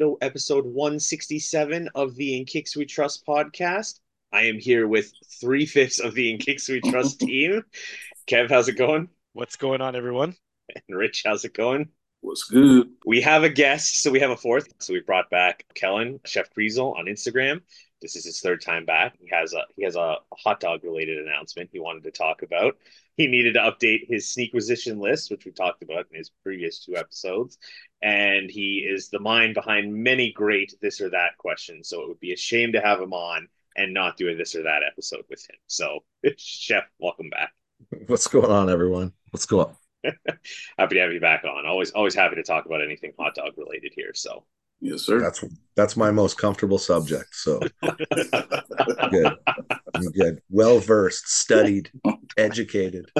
To episode 167 of the In Kicks We Trust podcast. I am here with three fifths of the In Kicks We Trust team. Kev, how's it going? What's going on, everyone? And Rich, how's it going? What's good? We have a guest, so we have a fourth. So we brought back Kellen, Chef Creezle on Instagram. This is his third time back. He has a he has a hot dog related announcement he wanted to talk about. He needed to update his sneakquisition list, which we talked about in his previous two episodes. And he is the mind behind many great this or that questions. So it would be a shame to have him on and not do a this or that episode with him. So, Chef, welcome back. What's going on, everyone? What's going on? Happy to have you back on. Always, always happy to talk about anything hot dog related here. So, Yes, sir. That's that's my most comfortable subject. So good. I'm good. Well versed, studied, educated.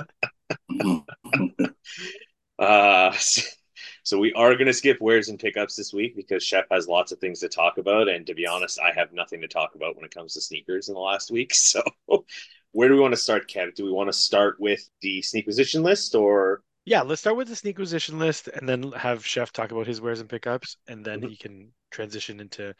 uh, so we are going to skip wares and pickups this week because Chef has lots of things to talk about, and to be honest, I have nothing to talk about when it comes to sneakers in the last week. So, where do we want to start, Kev? Do we want to start with the sneakquisition list, or Yeah, let's start with the sneakquisition list and then have Chef talk about his wares and pickups, and then Mhm. he can transition into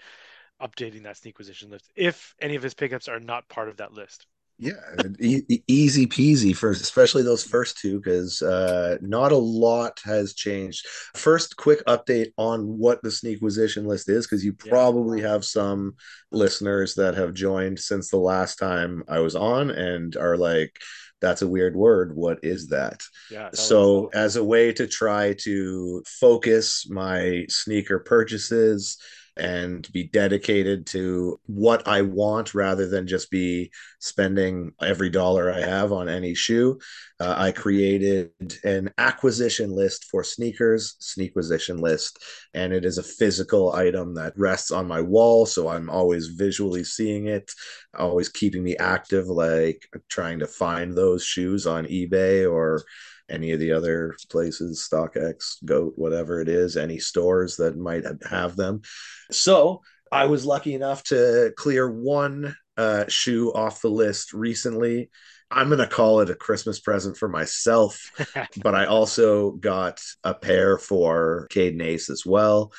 updating that sneakquisition list if any of his pickups are not part of that list. Yeah, e- easy peasy for especially those first two because uh, not a lot has changed. First, quick update on what the sneakquisition list is because you Yeah. probably have some listeners that have joined since the last time I was on and are like, "That's a weird word. What is that?" Yeah. tell so us. as a way to try to focus my sneaker purchases and be dedicated to what I want rather than just be spending every dollar I have on any shoe, uh, I created an acquisition list for sneakers, sneakquisition list, and it is a physical item that rests on my wall, so I'm always visually seeing it, always keeping me active, like trying to find those shoes on eBay or any of the other places, StockX, Goat, whatever it is, any stores that might have them. So I was lucky enough to clear one uh, shoe off the list recently. I'm going to call it a Christmas present for myself, but I also got a pair for Caden Ace as well.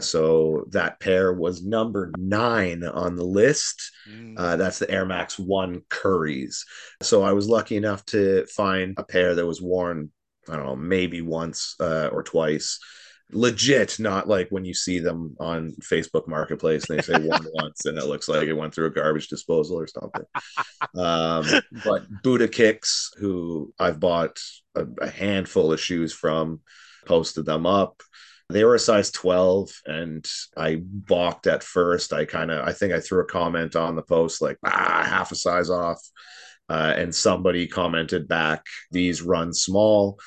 So that pair was number nine on the list. Mm, Uh, that's the Air Max One Curries. So I was lucky enough to find a pair that was worn, I don't know, maybe once uh, or twice. Legit, not like when you see them on Facebook Marketplace and they say worn once and it looks like it went through a garbage disposal or something. Um, but Buddha Kicks, who I've bought a, a handful of shoes from, posted them up they were a size 12 and i balked at first. I kind of i think i threw a comment on the post like ah half a size off. Uh, and somebody commented back these run small.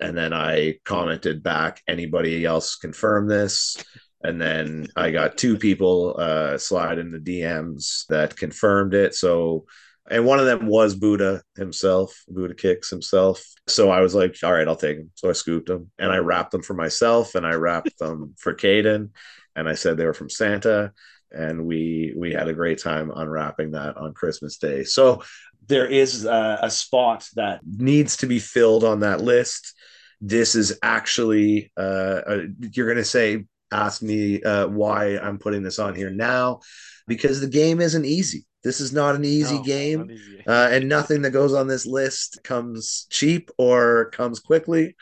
And then i commented back anybody else confirm this? And then i got two people uh, slide in the dms that confirmed it. So and one of them was Buddha himself, Buddha Kicks himself. So I was like, all right, I'll take them. So I scooped them and I wrapped them for myself and I wrapped them for Caden. And I said they were from Santa. And we we had a great time unwrapping that on Christmas Day. So there is a, a spot that needs to be filled on that list. This is actually uh, uh you're gonna say, ask me uh, why I'm putting this on here now, because the game isn't easy. This is not an easy no, game easy. uh, and nothing that goes on this list comes cheap or comes quickly.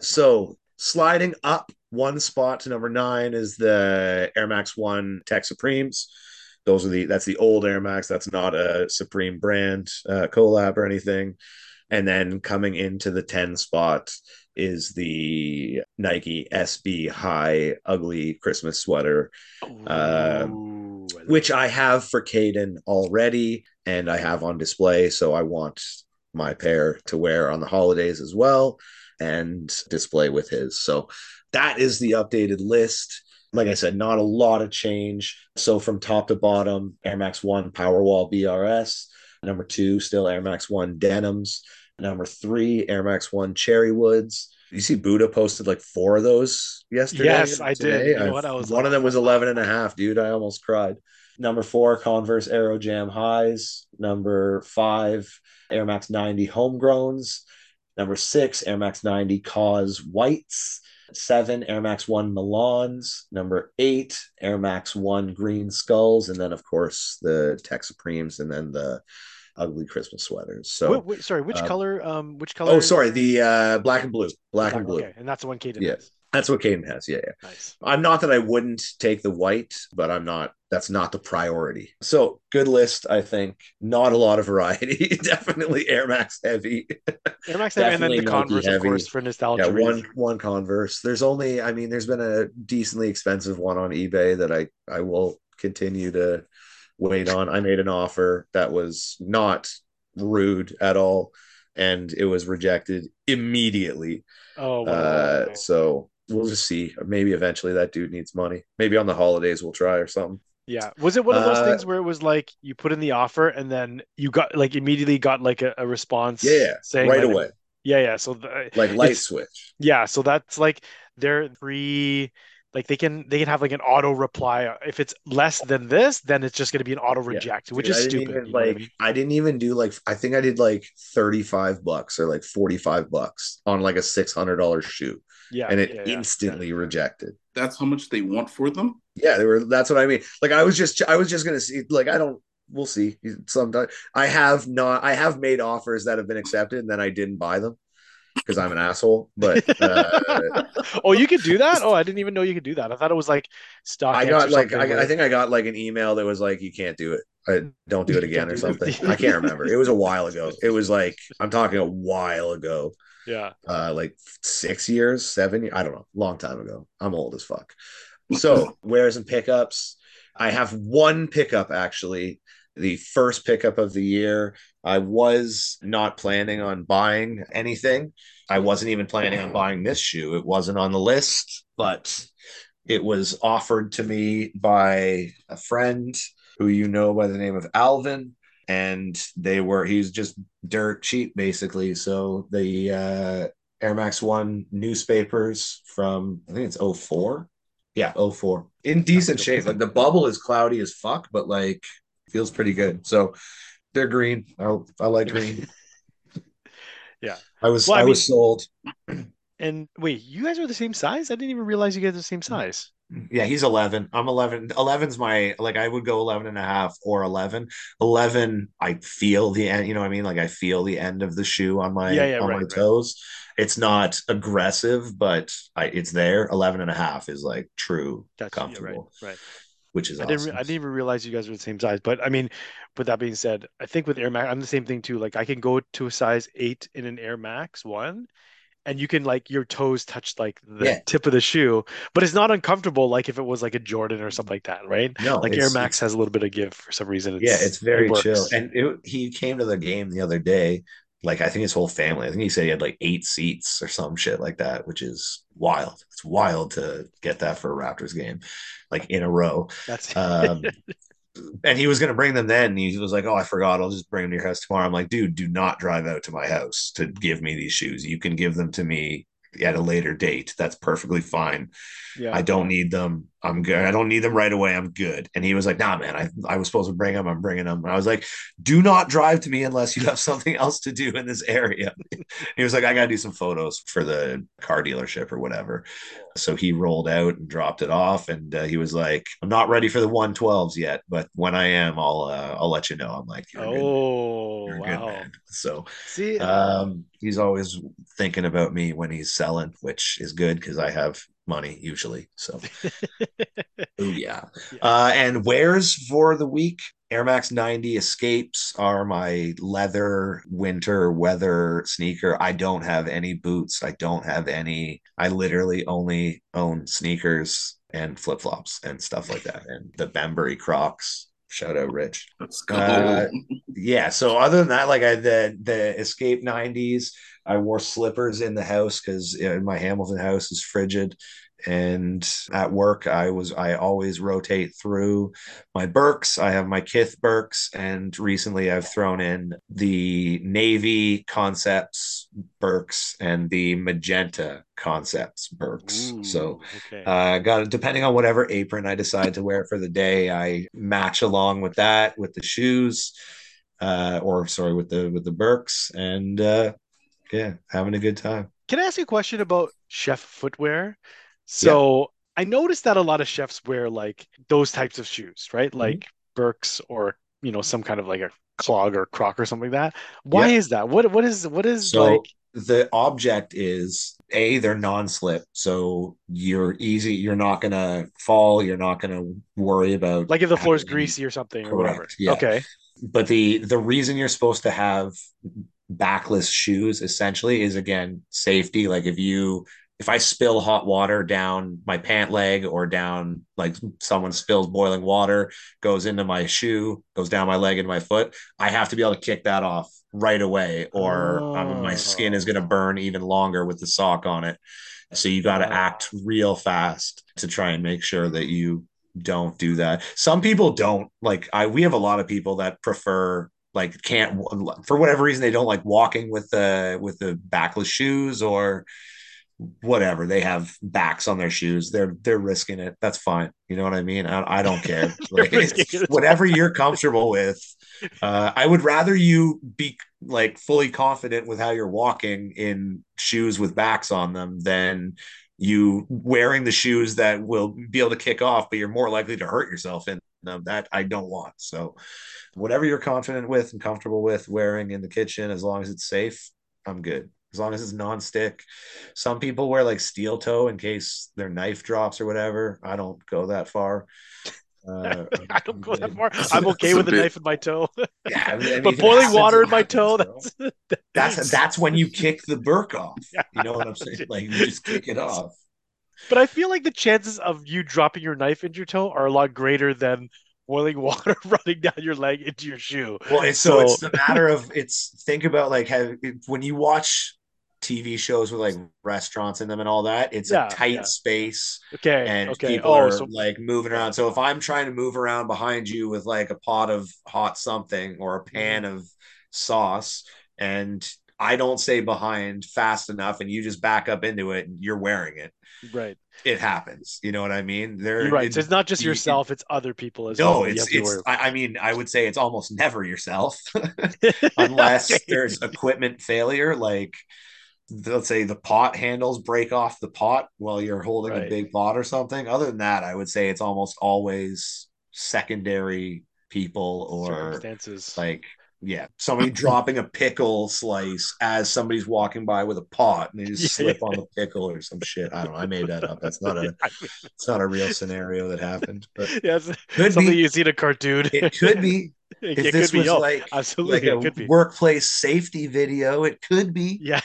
So sliding up one spot to number nine is the Air Max One Tech Supremes. Those are the that's the old Air Max. That's not a Supreme brand uh, collab or anything. And then coming into the 10 spot is the Nike SB High Ugly Christmas sweater uh, I love which I have for Caden already and I have on display. So I want my pair to wear on the holidays as well and display with his. So that is the updated list. like I said, not a lot of change. So from top to bottom, Air Max 1 Powerwall BRS. Number two, still Air Max 1 Denims. Number three, Air Max 1 Cherry Woods. You see Buddha posted like four of those yesterday. Yes, I did. You know I- what? I was one of them was 11 and a half, dude. I almost cried. Number four, Converse Aero Jam Highs. Number five, Air Max 90 Homegrowns. Number six, Air Max 90 Cause Whites. Seven, Air Max 1 Milans. Number eight, Air Max 1 Green Skulls. And then, of course, the Tech Supremes and then the ugly Christmas sweaters. So, Wait, wait, sorry, which uh, color? Um, which color? oh, sorry, the uh, black and blue. Black, and blue. Okay, and that's the one Caden Yeah. has. That's what Caden has. Yeah, yeah. Nice. I'm not that I wouldn't take the white, but I'm not. That's not the priority. So good list, I think. Not a lot of variety. Definitely Air Max heavy. Air Max heavy, and then the Converse, of course, for nostalgia. Yeah, one one Converse. There's only. I mean, there's been a decently expensive one on eBay that I I will continue to wait on. I made an offer that was not rude at all, and it was rejected immediately. Oh, wow. Uh, so we'll just see. Maybe eventually that dude needs money. Maybe on the holidays we'll try or something. yeah. Was it one of those uh, things where it was like you put in the offer and then you got like immediately got like a, a response? Yeah, saying right that it- away, yeah, yeah. So the, like light switch. Yeah, so that's like they're free. Like they can they can have like an auto reply. If it's less than this, then it's just going to be an auto reject, which Dude, is I stupid. even, you know what I like mean? I didn't even do like I think I did like thirty five bucks or like forty five bucks on like a six hundred dollar shoe, Yeah, and it yeah, yeah. instantly rejected. That's how much they want for them. Yeah, they were. That's what I mean. Like I was just I was just gonna see. Like I don't. We'll see. Sometimes I have not. I have made offers that have been accepted, and then I didn't buy them because I'm an asshole. But uh, oh, you could do that? Oh, I didn't even know you could do that. I thought it was like stock. I got like I, I think I got like an email that was like you can't do it. I don't do it again or Don't do it. something. I can't remember. It was a while ago. It was like I'm talking a while ago. yeah. Uh like 6 years, 7 years, I don't know, long time ago. I'm old as fuck. So, wares and pickups. I have one pickup actually. The first pickup of the year. I was not planning on buying anything. I wasn't even planning on buying this shoe. It wasn't on the list, but it was offered to me by a friend who you know by the name of Alvin. And they were, he's just dirt cheap basically. So the uh, Air Max One newspapers from, I think it's 04. Yeah, 04. In decent shape. Like the bubble is cloudy as fuck, but like feels pretty good. So they're green. I, I like green. Yeah. I was Well, I I, was sold. And wait, you guys are the same size? I didn't even realize you guys are the same size. Yeah, he's 11. I'm 11. 11's my like I would go 11 and a half or 11. 11 I feel the end, you know what I mean? Like I feel the end of the shoe on my Yeah, yeah, on right, my right. toes. It's not aggressive, but I it's there. 11 and a half is like true That's yeah, right, comfortable, right. Which is I awesome. didn't. I didn't even realize you guys were the same size. But I mean, with that being said, I think with Air Max, I'm the same thing too. Like I can go to a size eight in an Air Max one, and you can like your toes touch like the Yeah. tip of the shoe, but it's not uncomfortable like if it was like a Jordan or something like that, right? no, Like Air Max has a little bit of give for some reason. yeah, it's very it chill. And it, he came to the game the other day. Like I think his whole family. I think he said he had like eight seats or some shit like that, which is wild. It's wild to get that for a Raptors game, like in a row. That's Um, and he was going to bring them then. He was like, "Oh, I forgot. I'll just bring them to your house tomorrow." I'm like, "Dude, do not drive out to my house to give me these shoes. You can give them to me at a later date. That's perfectly fine. yeah. I don't need them. I'm good. I don't need them right away. I'm good." And he was like, "Nah, man. I I was supposed to bring them. I'm bringing them." And I was like, "Do not drive to me unless you have something else to do in this area." he was like, "I got to do some photos for the car dealership or whatever." So he rolled out and dropped it off, and uh, he was like, "I'm not ready for the 112s yet, but when I am, I'll uh, I'll let you know." I'm like, "You're, a good, Oh you're a good wow! man." So See, um, he's always thinking about me when he's selling, which is good because I have money usually. So oh yeah. Yeah. Uh, and wears for the week. Air Max 90 Escapes are my leather winter weather sneaker. I don't have any boots. I don't have any. I literally only own sneakers and flip flops and stuff like that. And the Bembury Crocs. Shout out, Rich Let's go. Uh, yeah so other than that like i the the escape 90s i wore slippers in the house because my hamilton house is frigid and at work I was I always rotate through my Birks. I have my Kith Birks, and recently I've thrown in the Navy Concepts Birks and the Magenta Concepts Birks. Ooh, so okay. uh, got depending on whatever apron I decide to wear for the day, I match along with that with the shoes, uh, or sorry, with the with the Birks, and uh, yeah, having a good time. Can I ask you a question about chef footwear? So I noticed that a lot of chefs wear like those types of shoes, right? Mm-hmm. Like Birks or you know some kind of like a clog or croc or something like that. Why Yeah. is that? What what is what is So like the object is a they're non-slip, so you're easy. You're not gonna fall. You're not gonna worry about like if the floor is greasy or something or whatever? Correct, yeah. Okay. But the the reason you're supposed to have backless shoes essentially is again safety. Like if you if I spill hot water down my pant leg or down like someone spills boiling water, goes into my shoe, goes down my leg and my foot, I have to be able to kick that off right away, or um, my skin is going to burn even longer with the sock on it. So you got to Wow. act real fast to try and make sure that you don't do that. Some people don't like. I we have a lot of people that prefer like can't for whatever reason they don't like walking with the with the backless shoes or whatever they have backs on their shoes they're they're risking it that's fine you know what i mean? I, I don't care Like, risking it's it, it's whatever you're comfortable with uh, i would rather you be like fully confident with how you're walking in shoes with backs on them than you wearing the shoes that will be able to kick off but you're more likely to hurt yourself in them that i don't want so whatever you're confident with and comfortable with wearing in the kitchen as long as it's safe i'm good as long as it's non-stick. Some people wear like steel toe in case their knife drops or whatever. I don't go that far. Uh, I don't go that I'm far. I'm okay that's a with a bit- knife in my toe. Yeah, I mean, I mean, but boiling water in my toe, bro. that's That's that's when you kick the Birk off. Yeah. You know what I'm saying? Like you just kick it off. But I feel like the chances of you dropping your knife into your toe are a lot greater than boiling water running down your leg into your shoe. Well, it's so, So- it's the matter of it's think about like how when you watch TV shows with like restaurants in them and all that, it's Yeah, a tight yeah. space Okay. and okay. people Oh, are so like moving around. So if I'm trying to move around behind you with like a pot of hot something or a pan Mm-hmm. of sauce, and I don't stay behind fast enough, and you just back up into it, and you're wearing it, right. it happens. You know what I mean? There, right. it- So it's not just you- yourself, it's other people as well. no, it's it's. I, I mean, I would say it's almost never yourself, unless there's equipment failure, like let's say the pot handles break off the pot while you're holding a big pot or something. Other than that, I would say it's almost always secondary people or circumstances. like yeah, somebody dropping a pickle slice as somebody's walking by with a pot and they just Yeah. slip on the pickle or some shit. I don't know. I made that up. That's not a it's not a real scenario that happened, but yeah, it's could something be. you see in a cartoon. It could be it if this be. was like absolutely, like it could a be. workplace safety video. It could be. Yeah.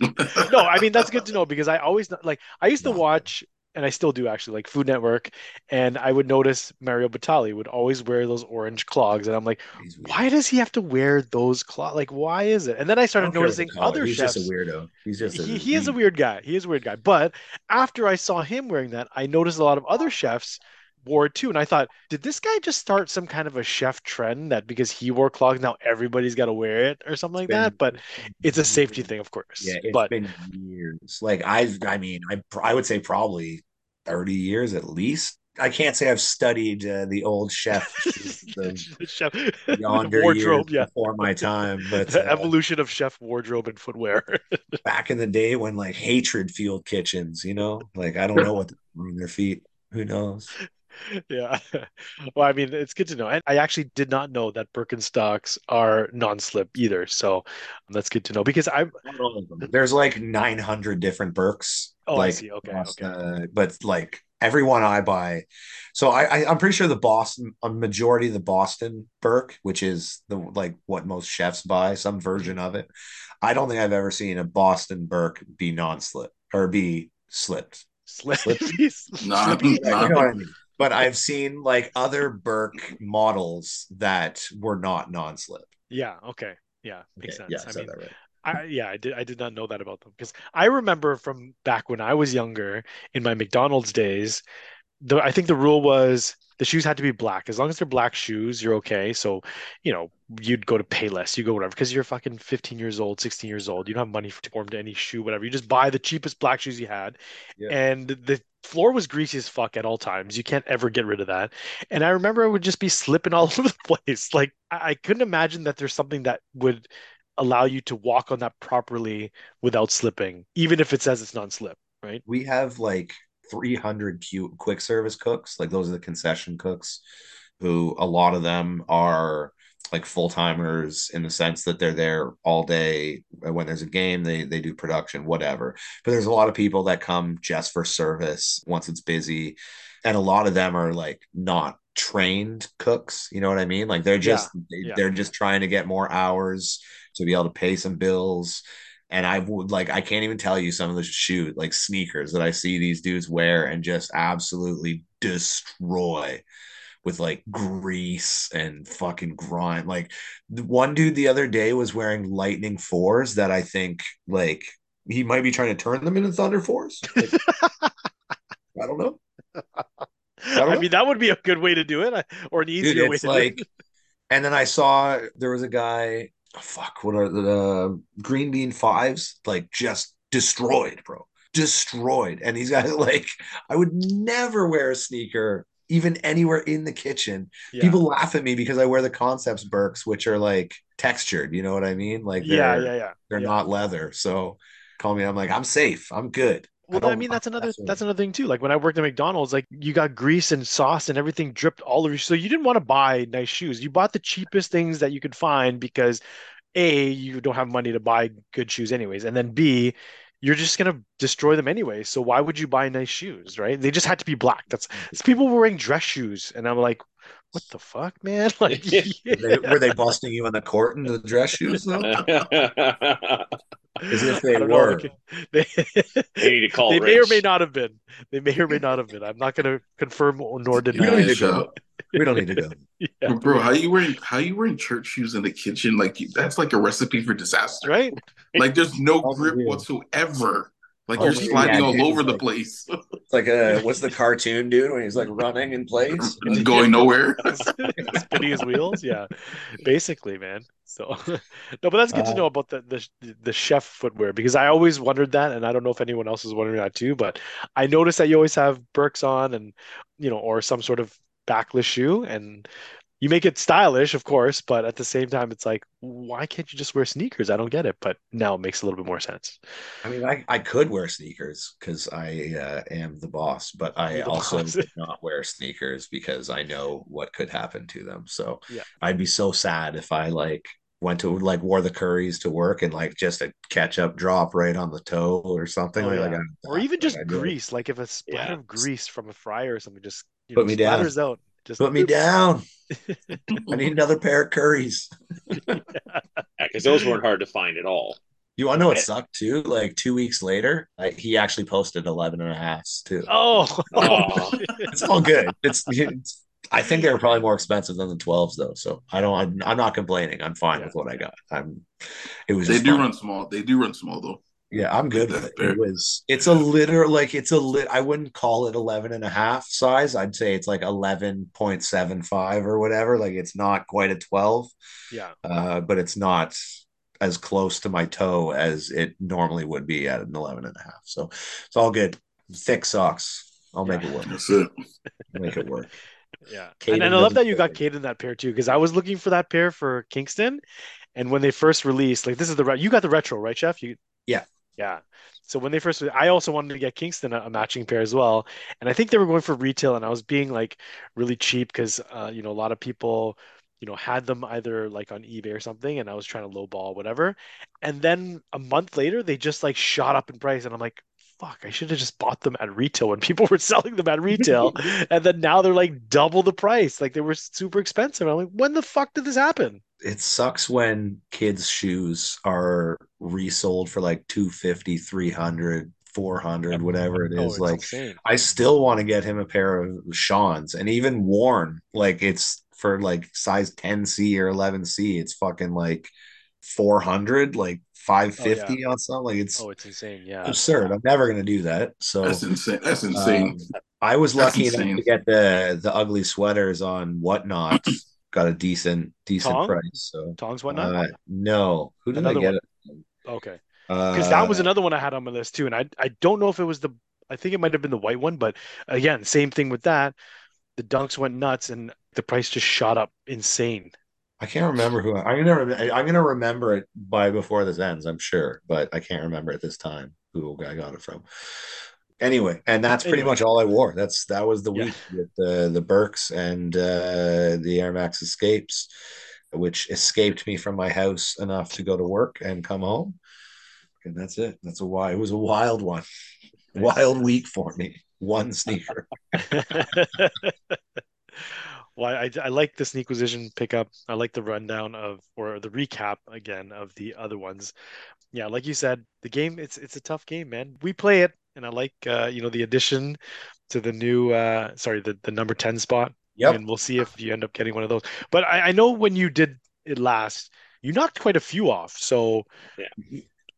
no, I mean that's good to know because I always like I used to watch and I still do actually like Food Network and I would notice Mario Batali would always wear those orange clogs and I'm like, why does he have to wear those clogs? Like, why is it? And then I I started don't care what noticing they call other He's chefs. just a weirdo. He's just a, he, he is a weird guy. He is a weird guy. But after I saw him wearing that, I noticed a lot of other chefs it too. And I thought, did this guy just start some kind of a chef trend that because he wore clogs, now everybody's got to wear it or something like been- that? But it's a safety thing, of course. Yeah, it's but been years. Like I've, I mean, I I would say probably thirty years at least. I can't say I've studied uh, the old chef the chef yonder wardrobe, yeah. before my time, but The uh, evolution of chef wardrobe and footwear. back in the day when like hatred fueled kitchens, you know, like I don't know what on their feet. Who knows? yeah. Well, I mean, it's good to know. And I actually did not know that Birkenstocks are non-slip either. So that's good to know because I'm Not all of them. There's like 900 different Birks. Oh, I like, see. Okay, across, okay. uh, but like everyone I buy, so I, I I'm pretty sure the Boston, a majority of the Boston Birk, which is the like what most chefs buy, some version of it. I don't think I've ever seen a Boston Birk be non-slip or be slipped. slip. Nah, You nah. know what I mean? But I've seen like other Birk models that were not non-slip. Yeah, okay. Yeah, makes Okay, sense. Yeah, I mean, that right. I, yeah, I did. I did not know that about them because I remember from back when I was younger in my McDonald's days. The, I think the rule was the shoes had to be black. As long as they're black shoes, you're okay. So, you know, you'd go to Payless, you go whatever, because you're fucking 15 years old, 16 years old. You don't have money to form to any shoe, whatever. You just buy the cheapest black shoes you had. Yeah. And the floor was greasy as fuck at all times. You can't ever get rid of that. And I remember I would just be slipping all over the place. Like I, I couldn't imagine that there's something that would allow you to walk on that properly without slipping, even if it says it's non-slip, right? We have like 300 Q- quick service cooks. Like those are the concession cooks, who a lot of them are like full timers in the sense that they're there all day. When there's a game, they they do production, whatever. But there's a lot of people that come just for service once it's busy, and a lot of them are like not trained cooks. You know what I mean? Like they're just they, yeah. they're just trying to get more hours to be able to pay some bills. And I would like I can't even tell you some of the shoe like sneakers that I see these dudes wear and just absolutely destroy with like grease and fucking grime. Like one dude the other day was wearing lightning fours that I think like he might be trying to turn them into thunder fours. Like, I don't know. don't I know. mean, that would be a good way to do it, or an easier Dude, way to like, do it. and then I saw there was a guy. oh, fuck, what are the uh, green bean fives? Like just destroyed, bro, destroyed. And these guys, like, I would never wear a sneaker even anywhere in the kitchen. Yeah. People laugh at me because I wear the Concepts Birks, which are like textured. You know what I mean? Like, yeah, they're yeah, yeah. they're yeah. not leather. So call me. I'm like, I'm safe. I'm good. Well, don't- I mean, that's another with that's another thing too. Like when I worked at McDonald's, like you got grease and sauce and everything dripped all over you. So you didn't want to buy nice shoes. You bought the cheapest things that you could find because A, you don't have money to buy good shoes anyways, and then B, you're just gonna destroy them anyway. So why would you buy nice shoes, right? They just had to be black. That's it's people were wearing dress shoes, and I'm like, what the fuck, man? Like, Yeah. Were they, were they busting you in the court in the dress shoes though? As if they I don't know, were. like, they, they need to call they Rich. may or may not have been. They may or may not have been. I'm not going to confirm or nor We don't deny. need to go. Shout. We don't need to go. Yeah, bro, how you wearing how you wearing church shoes in the kitchen? Like that's like a recipe for disaster. right? Like there's no grip yeah. whatsoever. Like Oh, you're yeah, sliding dude, all over the like- place, like a what's the cartoon dude when he's like running in place? going nowhere. Spinning his wheels. Yeah, basically, man. So, no, but that's good to Uh, know about the, the the chef footwear because I always wondered that, and I don't know if anyone else is wondering that too. But I noticed that you always have Birks on, and you know, or some sort of backless shoe, and you make it stylish, of course, but at the same time, it's like, why can't you just wear sneakers? I don't get it, but now it makes a little bit more sense. I mean, I, I could wear sneakers because I uh, am the boss, but I also not wear sneakers because I know what could happen to them. So Yeah. I'd be so sad if I like went to like wore the curries to work and like just a ketchup drop right on the toe or something Oh, like, yeah. like or even just I'd be like, grease, like if a splatter Yeah. of grease from a fryer or something just you Put know, me down. splatters out. Just Put me boop. down. I need another pair of curries. because those weren't hard to find at all. You want to know what sucked too? Like two weeks later, like, he actually posted 11 and a halves too. Oh. It's all good. It's, it's I think they were probably more expensive than the 12s though. So I don't I'm, I'm not complaining. I'm fine Yeah. with what I got. I'm it was They do fine. run small. They do run small though. Yeah, I'm good with it. It was it's a liter like it's a lit I wouldn't call it 11 and a half size. I'd say it's like 11.75 or whatever. Like it's not quite a 12, yeah. uh, but it's not as close to my toe as it normally would be at an 11 and a half. So it's all good. Thick socks. I'll make it work. That's it. Make it work. Yeah. Caden and, and I love that you got fit Caden that pair too, because I was looking for that pair for Kingston. And when they first released, like this is the re- you got the retro, right, Chef? You Yeah. Yeah. So when they first, I also wanted to get Kingston a, matching pair as well, and I think they were going for retail, and I was being like really cheap because uh, you know a lot of people, you know, had them either like on eBay or something, and I was trying to lowball whatever, and then a month later they just like shot up in price, and I'm like, fuck, I should have just bought them at retail when people were selling them at retail, and then now they're like double the price, like they were super expensive. I'm like, when the fuck did this happen? It sucks when kids shoes are resold for like 250 300 400 whatever it Oh, it's like insane. i still want to get him a pair of sean's and even worn like it's for like size 10c or 11c it's fucking like 400 like five fifty on something. Like it's Oh, it's insane. Yeah. absurd. I'm never gonna do that. So That's insane. That's insane. um, I was That's lucky enough to get the the ugly sweaters on whatnot. Got a decent decent Tong? price. So Tongs, whatnot. uh, no, who did Another I get one. it? okay. Because Because that was another one I had on my list too, and I I don't know if it was the I think it might have been the white one, but again, same thing with that. The dunks went nuts, and the price just shot up insane. I can't remember who I'm gonna rem- I'm gonna remember it by before this ends. I'm sure, but I can't remember at this time who I got it from. Anyway, and that's pretty Anyway. much all I wore. That's that was the Yeah. week with the the Birks and uh, the Air Max Escapes, which escaped me from my house enough to go to work and come home. And that's it. That's a why. It was a wild one, wild week for me. One sneaker. Well, I, I like the Sneakquisition pickup. I like the rundown of or the recap again of the other ones. Yeah, like you said, the game it's it's a tough game, man. We play it, and I like uh, you know the addition to the new uh sorry the the number ten spot. Yep. And we'll see if you end up getting one of those. But I, I know when you did it last, you knocked quite a few off. So Yeah,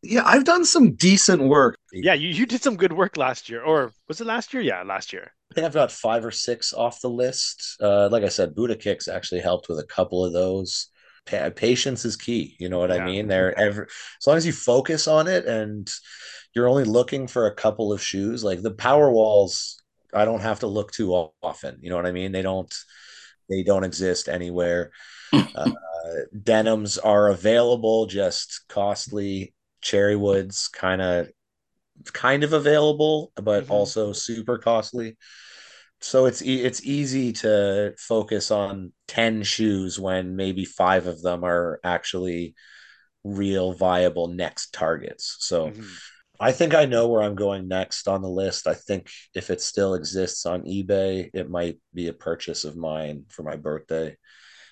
yeah, I've done some decent work. yeah, you, you did some good work last year. Or was it last year? Yeah, last year. I think I've got five or six off the list. Uh, like I said, Buddha kicks actually helped with a couple of those. Pa- patience is key. You know what Yeah. I mean? They're ever as long as you focus on it and you're only looking for a couple of shoes. Like the power walls, I don't have to look too often. You know what I mean? They don't. They don't exist anywhere. uh, denims are available, just costly. Cherry woods kind of kind of available, but Mhm. also super costly. So it's e- it's easy to focus on 10 shoes when maybe 5 of them are actually real viable next targets. So Mhm. I think I know where I'm going next on the list. I think if it still exists on eBay, it might be a purchase of mine for my birthday.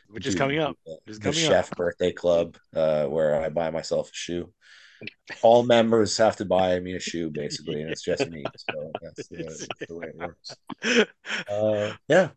Which is coming up. The, coming chef up. birthday club, uh, where I buy myself a shoe. All members have to buy me a shoe, basically, and it's just me. So that's the, that's the way it works. Uh, yeah,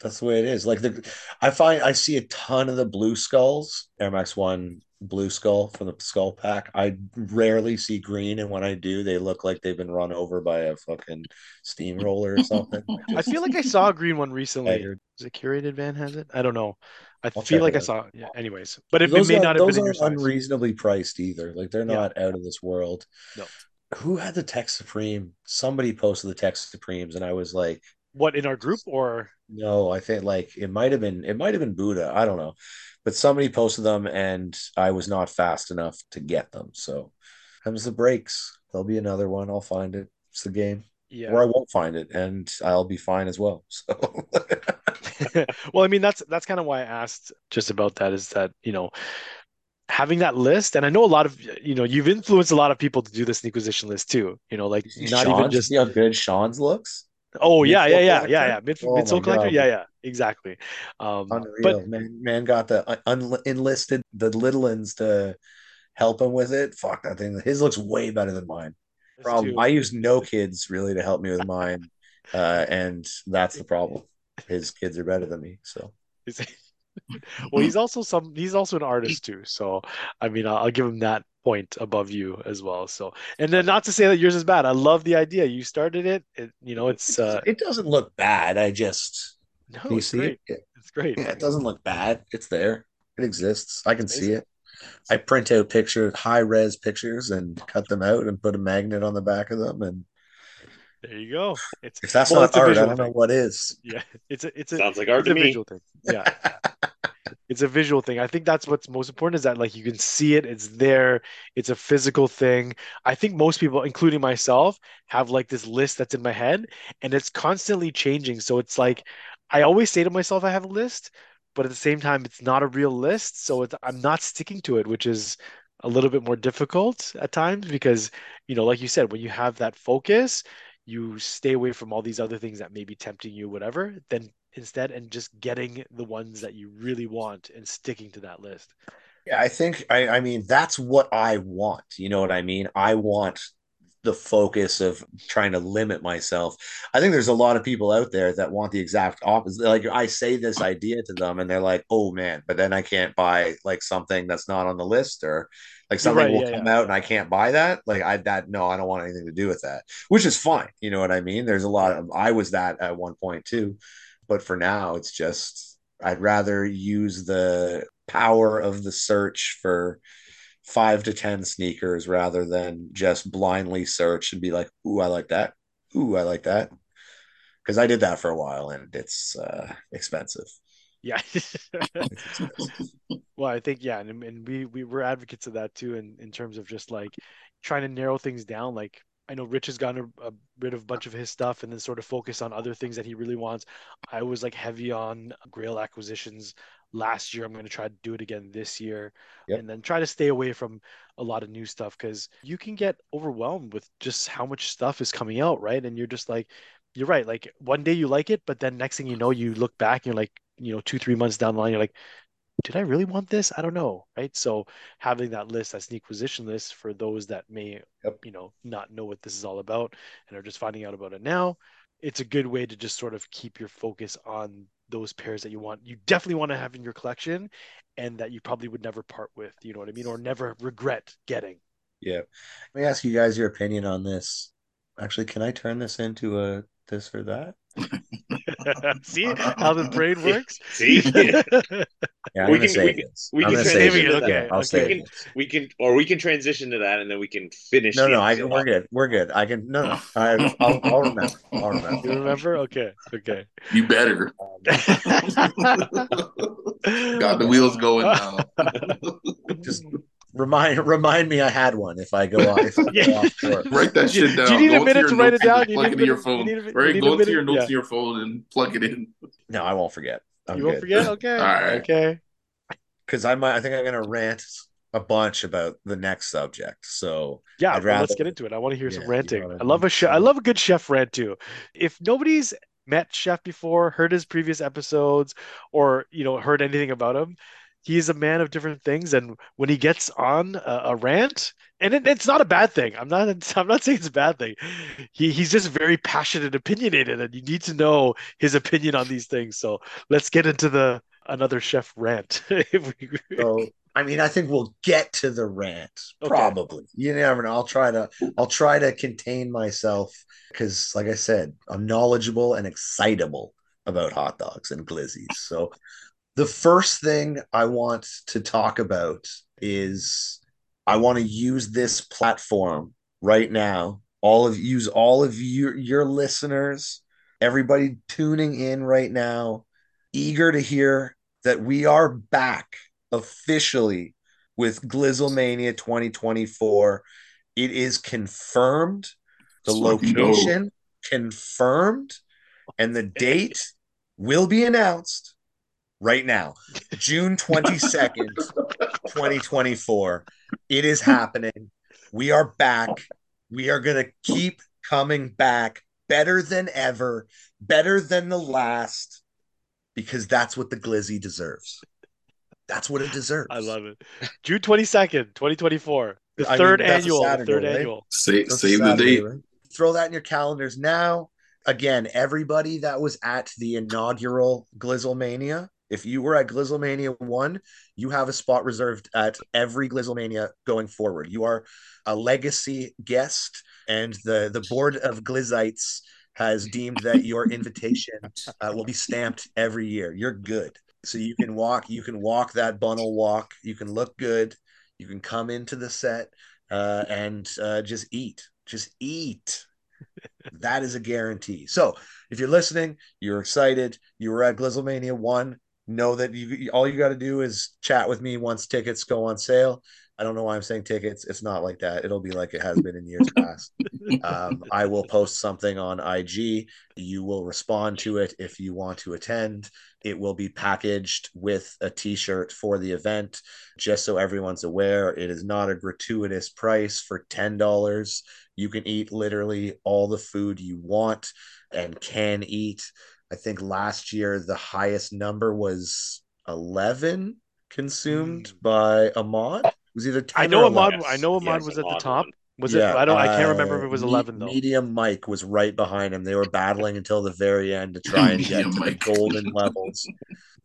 that's the way it is. Like the, I find I see a ton of the blue skulls, Air Max One blue skull from the skull pack. I rarely see green, and when I do, they look like they've been run over by a fucking steamroller or something. I feel like I saw a green one recently. Haggard. Is it curated van has it? I don't know. I I'll feel like I saw. Yeah. Anyways, but it, it may are, not have been in your size. unreasonably priced either. Like they're Yeah. not out of this world. No. Who had the Tech Supreme? Somebody posted the Tech Supremes, and I was like, What in our group or? No, I think like it might have been it might have been Buddha. I don't know. But somebody posted them and I was not fast enough to get them. So comes the breaks. There'll be another one. I'll find it. It's the game. Yeah. Or I won't find it and I'll be fine as well. So well, I mean that's that's kind of why I asked just about that. Is that you know having that list, and I know a lot of you know you've influenced a lot of people to do the sneakquisition list too. You know, like not even just see how good Sean's looks? oh yeah yeah yeah yeah yeah mid Oh midsole collector yeah yeah exactly. Um, Unreal. but man, man got the un- enlisted the little ones to help him with it. Fuck that thing. His looks way better than mine. problem. I use no kids really to help me with mine, uh, and that's the problem. His kids are better than me, so well, he's also some. He's also an artist too. So, I mean, I'll, I'll give him that point above you as well. So, and then not to say that yours is bad. I love the idea. You started it. it you know, it's uh, it doesn't look bad. I just no, Can you it's see great. it? It's great. Yeah, it doesn't look bad. It's there. It exists. I can see it. I print out pictures, high res pictures, and cut them out and put a magnet on the back of them. And There you go. It's if that's well, not it's art, I don't know what is. Yeah, it's a it's a Sounds like art it's to a me. visual thing. Yeah, it's a visual thing. I think that's what's most important is that like you can see it. It's there. It's a physical thing. I think most people, including myself, have like this list that's in my head, and it's constantly changing. So it's like I always say to myself, I have a list, but at the same time, it's not a real list. So I'm not sticking to it, which is a little bit more difficult at times because you know, like you said, when you have that focus you stay away from all these other things that may be tempting you, whatever, then instead and just getting the ones that you really want and sticking to that list. Yeah, I think I, I mean that's what I want. You know what I mean? I want the focus of trying to limit myself. I think there's a lot of people out there that want the exact opposite. Like I say this idea to them and they're like, "Oh man," but then I can't buy like something that's not on the list or like something Right, will yeah, come yeah. out and I can't buy that. Like I that no, I don't want anything to do with that. Which is fine. You know what I mean? There's a lot of I was that at one point too. But for now, it's just I'd rather use the power of the search for five to ten sneakers rather than just blindly search and be like, "Ooh, I like that. Ooh, I like that." Because I did that for a while and it's uh, expensive. Yeah. Well, I think yeah, and, and we we were advocates of that too, in in terms of just like trying to narrow things down. Like I know Rich has gotten a, a, rid of a bunch of his stuff and then sort of focus on other things that he really wants. I was like heavy on Grail acquisitions last year. I'm going to try to do it again this year, Yep. and then try to stay away from a lot of new stuff because you can get overwhelmed with just how much stuff is coming out, right? And you're just like, you're right. Like one day you like it, but then next thing you know, you look back and you're like, you know, two three months down the line, you're like did I really want this? I don't know, right? So having that list, that sneakquisition list for those that may, Yep. you know, not know what this is all about and are just finding out about it now, it's a good way to just sort of keep your focus on those pairs that you want. You definitely want to have in your collection and that you probably would never part with, you know what I mean? Or never regret getting. Yeah. Let me ask you guys your opinion on this. Actually, can I turn this into a this or that? See how the brain works? See, Yeah, We can- save we can- this. we can gonna transition save to it. that. Yeah, I'll Okay, save okay. it. we can, or we can transition to that, and then we can finish. No, no, I, we're off. good. We're good. I can. No, no. I, I'll, I'll remember. I'll remember. You remember? Okay. Okay. You better. Um, Got the wheels going now. Just remind remind me I had one if I go off. If I go Yeah. off course. Write that Do you- shit do down. you need a Go into minute to write it and down? You Plug need it a your minute- you phone. need a- you Right, need a go into your notes Yeah. in your phone and plug it in. No, I won't forget. I'm you won't good. forget? Okay. All right. Okay. because I might. I think I'm gonna rant a bunch about the next subject. So Yeah, I'd well, let's get into it. I want to hear Yeah, some you ranting. know what I I love mean? a chef. I love a good chef rant too. If nobody's met Chef before, heard his previous episodes, or you know heard anything about him, he's a man of different things. And when he gets on a, a rant, and it, it's not a bad thing. I'm not. I'm not saying it's a bad thing. He he's just very passionate, and opinionated, and you need to know his opinion on these things. So let's get into the another chef rant. We- So I mean, I think we'll get to the rant Okay. probably. You never know. I'll try to. I'll try to contain myself because, like I said, I'm knowledgeable and excitable about hot dogs and glizzies. So the first thing I want to talk about is I want to use this platform right now. All of use all of your your listeners, everybody tuning in right now, eager to hear that we are back officially with Glizzlemania 2024. It is confirmed. The location confirmed, and the date will be announced right now. June 22nd, 2024. It is happening. We are back. We are going to keep coming back better than ever, better than the last, because that's what the Glizzy deserves. That's what it deserves. I love it. June 22nd, 2024. The I third that's a annual. The Saturday, third right? annual. Save, That's save the date. right? Throw that in your calendars now. Again, everybody that was at the inaugural Glizzlemania, if you were at Glizzlemania 1, you have a spot reserved at every Glizzlemania going forward. You are a legacy guest, and the, the board of Glizzites has deemed that your invitation uh, will be stamped every year. You're good. So you can walk, you can walk that bunnel walk, you can look good, you can come into the set uh, and uh, just eat. Just eat. that is a guarantee. So if you're listening, you're excited, you were at Glizzlemania 1, know that you all you got to do is chat with me once tickets go on sale. I don't know why I'm saying tickets. It's not like that. It'll be like it has been in years past. Um, I will post something on IG. You will respond to it if you want to attend. It will be packaged with a t shirt for the event. Just so everyone's aware, it is not a gratuitous price for $10. You can eat literally all the food you want and can eat. I think last year the highest number was 11 consumed by Ahmad. It was either 10 I know or Ahmad. 11. I know Ahmad Yes, was at the top. won. Was it? I don't. I can't remember if it was uh, eleven though. Medium Mike was right behind him. They were battling until the very end to try and get Medium to the golden levels.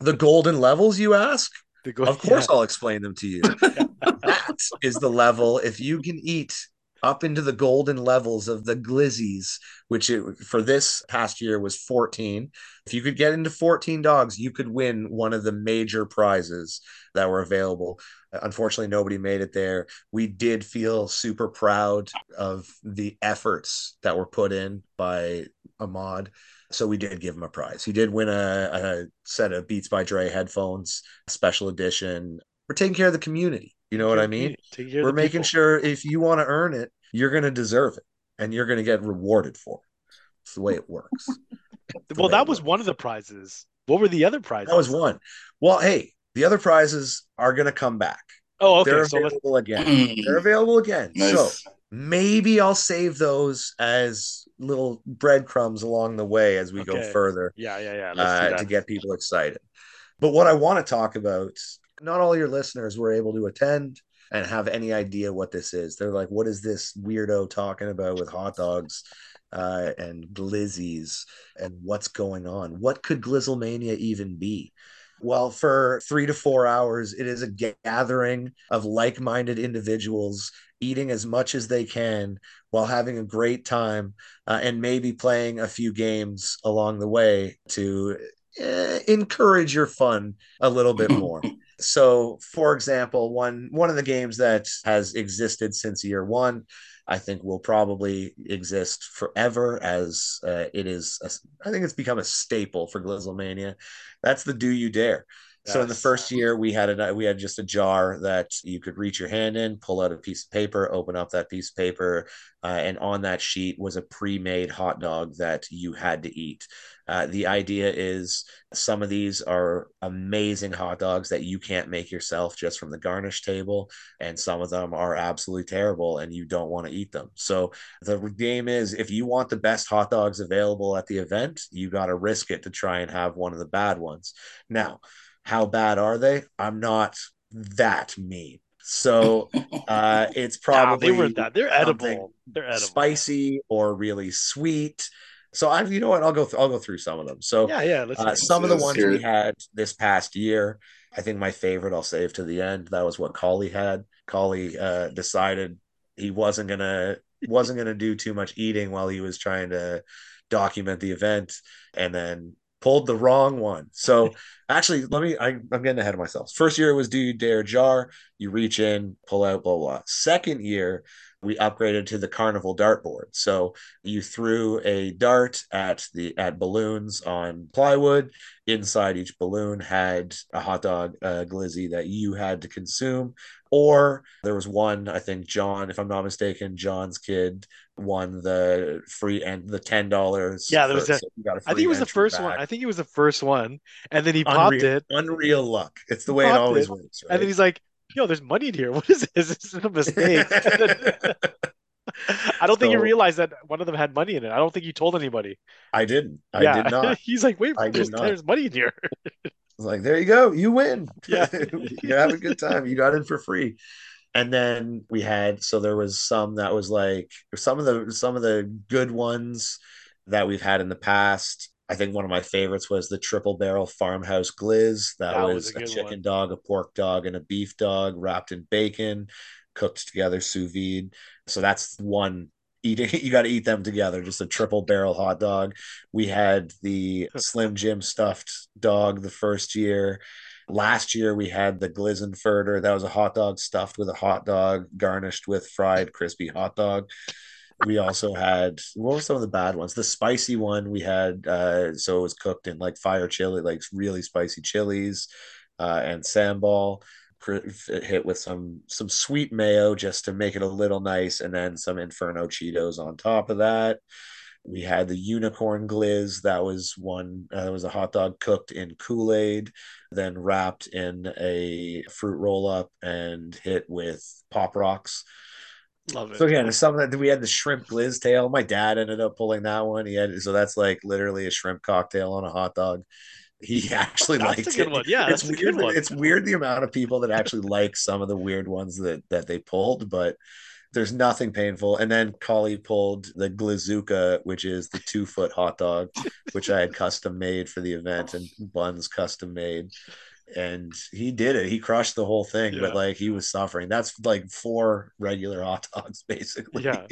The golden levels, you ask? The go- Of course, yeah. I'll explain them to you. that is the level. If you can eat up into the golden levels of the glizzies, which it, for this past year was 14. If you could get into 14 dogs, you could win one of the major prizes that were available. Unfortunately, nobody made it there. We did feel super proud of the efforts that were put in by Ahmad. So we did give him a prize. He did win a, a set of Beats by Dre headphones, special edition. We're taking care of the community. You know what I mean? Take care We're making people. sure if you want to earn it, you're going to deserve it and you're going to get rewarded for it. It's the way it works. Well, that was works. one of the prizes. What were the other prizes? That was one. Well, hey, the other prizes are going to come back. Oh, okay. They're So let's. available again. Mm, They're available again. So maybe I'll save those as little breadcrumbs along the way as we go further Yeah, yeah, yeah. Let's uh, do that. to get people excited. But what I want to talk about, not all your listeners were able to attend and have any idea what this is. They're like, what is this weirdo talking about with hot dogs uh, and glizzies and what's going on? What could Glizzlemania even be? Well, for three to four hours, it is a gathering of like minded individuals eating as much as they can while having a great time uh, and maybe playing a few games along the way to eh, encourage your fun a little bit more. So, for example, one one of the games that has existed since year one, I think will probably exist forever as uh, it is. A, I think it's become a staple for Glizzlemania. That's the Do You Dare. So in the first year, we had a we had just a jar that you could reach your hand in, pull out a piece of paper, open up that piece of paper, uh, and on that sheet was a pre-made hot dog that you had to eat. Uh, the idea is some of these are amazing hot dogs that you can't make yourself just from the garnish table, and some of them are absolutely terrible and you don't want to eat them. So the game is if you want the best hot dogs available at the event, you got to risk it to try and have one of the bad ones. Now, how bad are they? I'm not that mean. So uh, it's Nah, probably they weren't that. They're edible. They're edible. spicy or really sweet. So I, you know what? I'll go. Th- I'll go through some of them. So Yeah, yeah. Let's. uh, hear it. some of the ones hear we had this past year, I think my favorite I'll save to the end. That was what Collie had. Collie uh, decided he wasn't gonna wasn't gonna do too much eating while he was trying to document the event, and then pulled the wrong one. So actually, let me. I, I'm getting ahead of myself. First year was do you dare jar? You reach in, pull out, blah blah. Second year. We upgraded to the carnival dartboard. So you threw a dart at the at balloons on plywood inside each balloon had a hot dog uh, glizzy that you had to consume or there was one i think john if i'm not mistaken john's kid won the free and the ten dollars Yeah, there was a- I think it was the first one. I think it was the first one, and then he popped it, unreal luck it's the He way it always it, works and then he's like, "Yo, there's money in here. What is this? This is a mistake." I don't think he So- realized that one of them had money in it. I don't think he told anybody. i didn't i yeah, did not he's like, "Wait, there's, there's money in here." Like, there you go, you win. Yeah. you have a good time. You got in for free. And then we had so there was some that was like some of the some of the good ones that we've had in the past. I think one of my favorites was the triple barrel farmhouse glizz. That, That was was, a a, chicken one. dog, a pork dog, and a beef dog wrapped in bacon, cooked together sous vide. So that's one eating you got to eat them together just a triple barrel hot dog we had the slim jim stuffed dog the first year last year we had the glizenfurter that was a hot dog stuffed with a hot dog garnished with fried crispy hot dog. We also had what were some of the bad ones? The spicy one we had uh so it was cooked in like fire chili like really spicy chilies uh and sambal. Hit with some some sweet mayo just to make it a little nice and then some inferno cheetos on top of that we had the unicorn glizz that was one uh, was a hot dog cooked in kool-aid then wrapped in a fruit roll up and hit with pop rocks Love it. so again, some of that we had the shrimp glizz tail. My dad ended up pulling that one. He had so that's like literally a shrimp cocktail on a hot dog. He actually liked it. one. Yeah, it's that's a weird. good one. It's weird the amount of people that actually like some of the weird ones that that they pulled, but there's nothing painful. And then Collie pulled the Glazooka, which is the two foot hot dog, which I had custom made for the event and buns custom made and he did it. He crushed the whole thing, Yeah. but like he was suffering. That's like four regular hot dogs, basically. Yeah.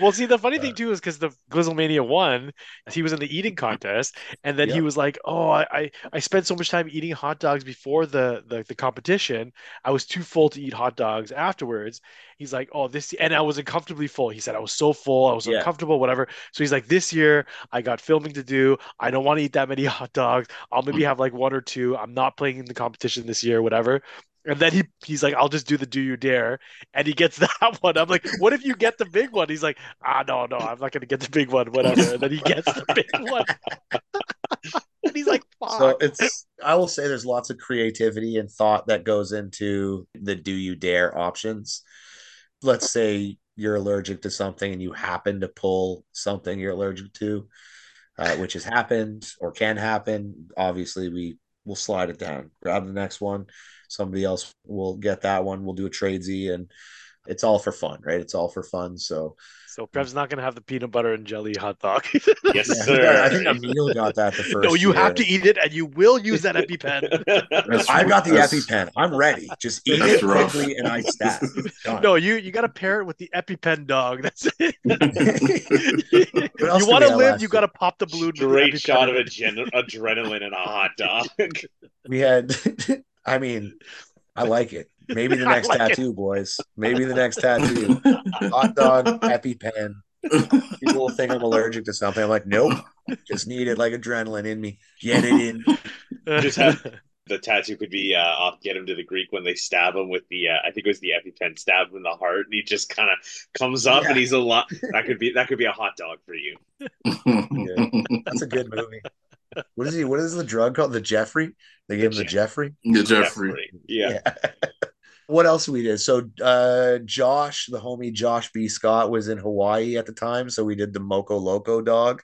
Well, see, the funny thing Uh, too is because the Glizzlemania won, he was in the eating contest, and then he was like, "Oh, I, I I spent so much time eating hot dogs before the, the the competition. I was too full to eat hot dogs afterwards." He's like, "Oh, this," and I was uncomfortably full. He said, "I was so full, I was Yeah. uncomfortable, whatever." So he's like, "This year, I got filming to do. I don't want to eat that many hot dogs. I'll maybe have like one or two. I'm not playing in the competition this year, whatever." And then he he's like, I'll just do the do you dare. And he gets that one. I'm like, what if you get the big one? He's like, ah, no, no, I'm not gonna get the big one, whatever. And then he gets the big one. and he's like, fuck. So it's I will say there's lots of creativity and thought that goes into the do you dare options. Let's say you're allergic to something and you happen to pull something you're allergic to, uh, which has happened or can happen. Obviously, we will slide it down, grab the next one. Somebody else will get that one. We'll do a tradesy and it's all for fun, right? It's all for fun. So So Trev's not gonna have the peanut butter and jelly hot dog. Yes, yeah, sir. I think Emil got that the first. no, you have to eat it and you will use that EpiPen. That's- I've got the that's- EpiPen. I'm ready. Just eat That's it rough. quickly and I stat. Done. no, you you gotta pair it with the EpiPen dog. That's it. You want to live, you gotta pop the balloon. with the shot of adren- adrenaline and a hot dog. we had I mean, I like it. Maybe the next like it. tattoo, boys. Maybe the next tattoo. Hot dog, EpiPen. People will think I'm allergic to something. I'm like, nope. Just need it like adrenaline in me. Get it in. Just have- the tattoo could be uh, off get him to the Greek when they stab him with the uh, I think it was the EpiPen stab him in the heart and he just kind of comes up Yeah. and he's a lot that could be that could be a hot dog for you. That's a good movie. What is he? What is the drug called? The Jeffrey? They gave him the Je- Jeffrey. Yeah, Jeffrey. Yeah. what else we did? So uh Josh, the homie Josh B. Scott was in Hawaii at the time. So we did the Moco Loco dog,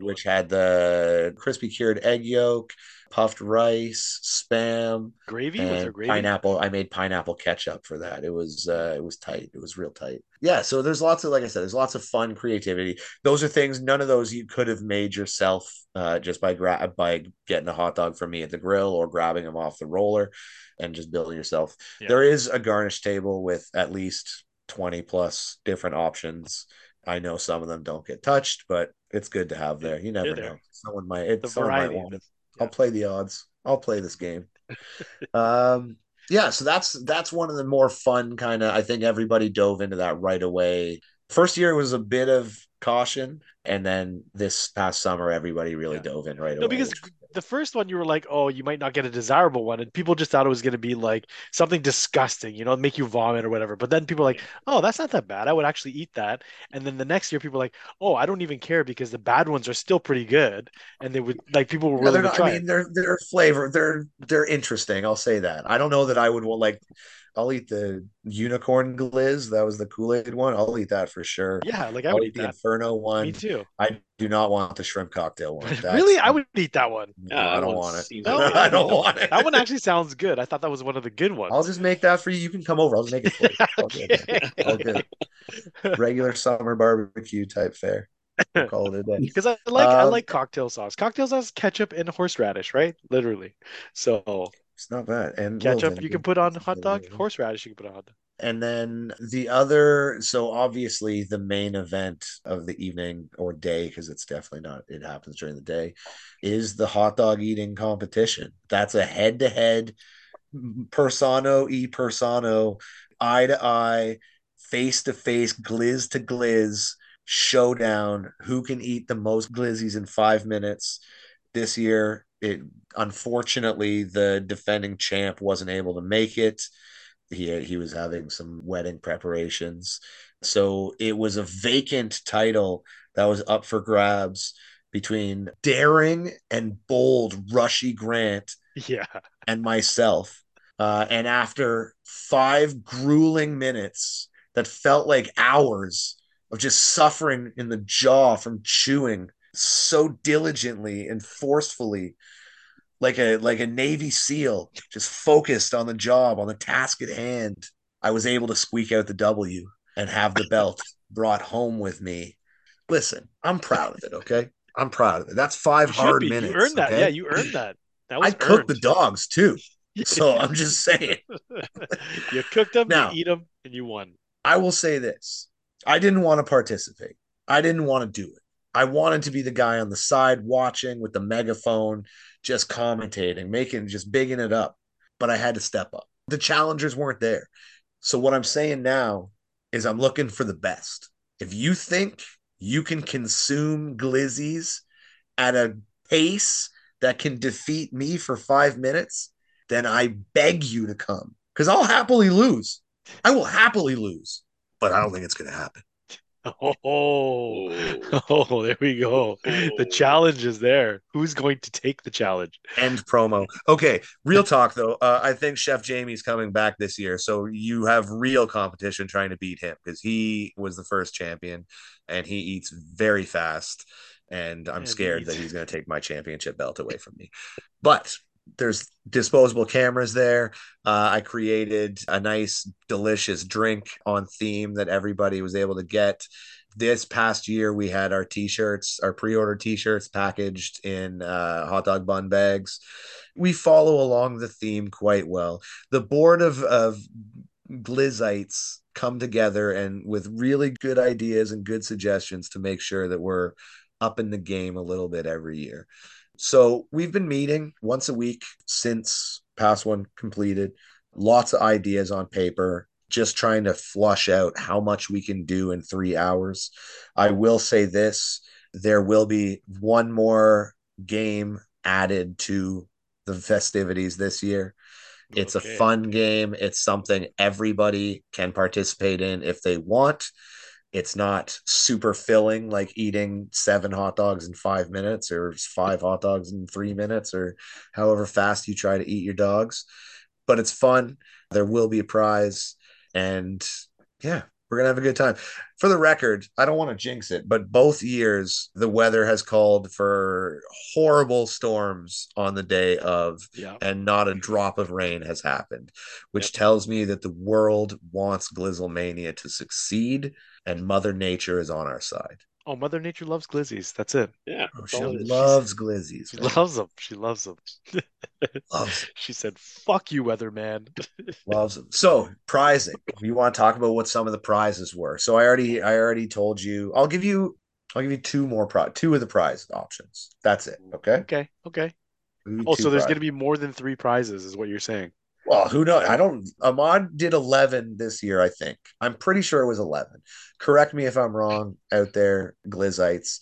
which had the crispy cured egg yolk, puffed rice, spam, Gravy? And gravy? pineapple. I made pineapple ketchup for that. It was uh it was tight. It was real tight. Yeah, so there's lots of like I said, there's lots of fun creativity. Those are things none of those you could have made yourself uh just by gra- by getting a hot dog from me at the grill or grabbing them off the roller and just building yourself. Yeah. There is a garnish table with at least 20 plus different options. I know some of them don't get touched, but it's good to have there. You never know. Someone might it, The someone might want it. I'll play the odds. I'll play this game. um yeah, so that's that's one of the more fun kind of I think everybody dove into that right away. First year was a bit of caution and then this past summer everybody really Yeah. dove in right No, away. because which was good. The first one you were like, oh, you might not get a desirable one, and people just thought it was going to be like something disgusting, you know, make you vomit or whatever. But then people like, oh, that's not that bad. I would actually eat that. And then the next year, people are like, oh, I don't even care because the bad ones are still pretty good, and they would like people were willing to not, try I mean, they're they're flavor. They're they're interesting. I'll say that. I don't know that I would like. I'll eat the unicorn glizz. That was the Kool Aid one. I'll eat that for sure. Yeah, like I I'll would eat eat the that. Inferno one. Me too. I do not want the shrimp cocktail one. That's- Really, I would eat that one. No, Yeah, I don't want it. No, I don't want it. That one actually sounds good. I thought that was one of the good ones. I'll just make that for you. You can come over. I'll just make it for you. All good. All good. Regular summer barbecue type fare. We'll call it a day. Because I like I Um, like cocktail sauce. Cocktail sauce, ketchup, and horseradish, right? Literally. So It's not bad. And ketchup you can put on hot dog. Horseradish you can put on hot dog. And then the other, so obviously the main event of the evening or day, because it's definitely not, it happens during the day, is the hot dog eating competition. That's a head to head, persona e persona, eye to eye, face to face, glizz to glizz showdown. Who can eat the most glizzies in five minutes? This year, it unfortunately the defending champ wasn't able to make it he he was having some wedding preparations. So it was a vacant title that was up for grabs between daring and bold Rushy Grant Yeah. and myself. Uh, and after five grueling minutes that felt like hours of just suffering in the jaw from chewing so diligently and forcefully, like a like a Navy SEAL, just focused on the job, on the task at hand, I was able to squeak out the W. and have the belt brought home with me. Listen, I'm proud of it. Okay, I'm proud of it. That's five hard be. minutes. You earned that. Yeah, you earned that. That was I cook the dogs too, so I'm just saying. you cooked them, Now- you eat them, and you won. I will say this: I didn't want to participate. I didn't want to do it. I wanted to be the guy on the side watching with the megaphone, just commentating, making just bigging it up. But I had to step up. The challengers weren't there. So what I'm saying now is I'm looking for the best. If you think you can consume glizzies at a pace that can defeat me for five minutes, then I beg you to come because I'll happily lose. I will happily lose, but I don't think it's going to happen. Oh, Oh. oh, there we go. The Oh. challenge is there. Who's going to take the challenge? End promo. Okay, real talk though. Uh, I think Chef Jamie's coming back this year, so you have real competition trying to beat him because he was the first champion, and he eats very fast, and I'm scared that he's going to take my championship belt away from me. But there's disposable cameras there. Uh, I created a nice, delicious drink on theme that everybody was able to get. This past year, we had our t-shirts, our pre-order t-shirts packaged in uh, hot dog bun bags. We follow along the theme quite well. The board of of glizzites come together and with really good ideas and good suggestions to make sure that we're up in the game a little bit every year. So we've been meeting once a week since past one completed. Lots of ideas on paper, just trying to flush out how much we can do in three hours. I will say this there will be one more game added to the festivities this year. It's Okay. a fun game. It's something everybody can participate in if they want. It's not super filling like eating seven hot dogs in five minutes or five hot dogs in three minutes or however fast you try to eat your dogs. But it's fun. There will be a prize. And yeah, we're going to have a good time. For the record, I don't want to jinx it, but both years the weather has called for horrible storms on the day of Yeah. and not a drop of rain has happened, which tells me that the world wants Glizzlemania to succeed and Mother Nature is on our side. Oh, Mother Nature loves glizzies. That's it. Yeah. Oh, she all it is. loves glizzies. She man. loves them. She loves them. Loves, She said, "Fuck you, weatherman." loves them. So prizing. You want to talk about what some of the prizes were? So I already, I already told you. I'll give you, I'll give you two more prize, two of the prize options. That's it. Okay. Okay. Okay. I'll give you Oh, two so there's prize- going to be more than three prizes, is what you're saying? Well, who knows? I don't. Ahmad did 11 this year, I think. I'm pretty sure it was 11. Correct me if I'm wrong out there, Glizzites.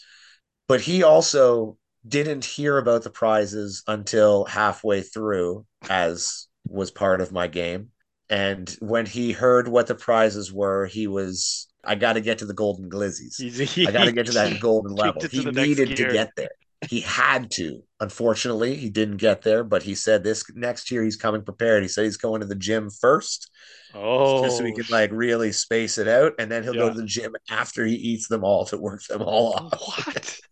But he also didn't hear about the prizes until halfway through, as was part of my game. And when he heard what the prizes were, he was, I got to get to the golden glizzies. I got to get to that golden level. He needed to get there. He had to. Unfortunately, he didn't get there, but he said this next year he's coming prepared. He said he's going to the gym first, Oh, just so he can like really space it out, and then he'll go to the gym after he eats them all to work them all off. what?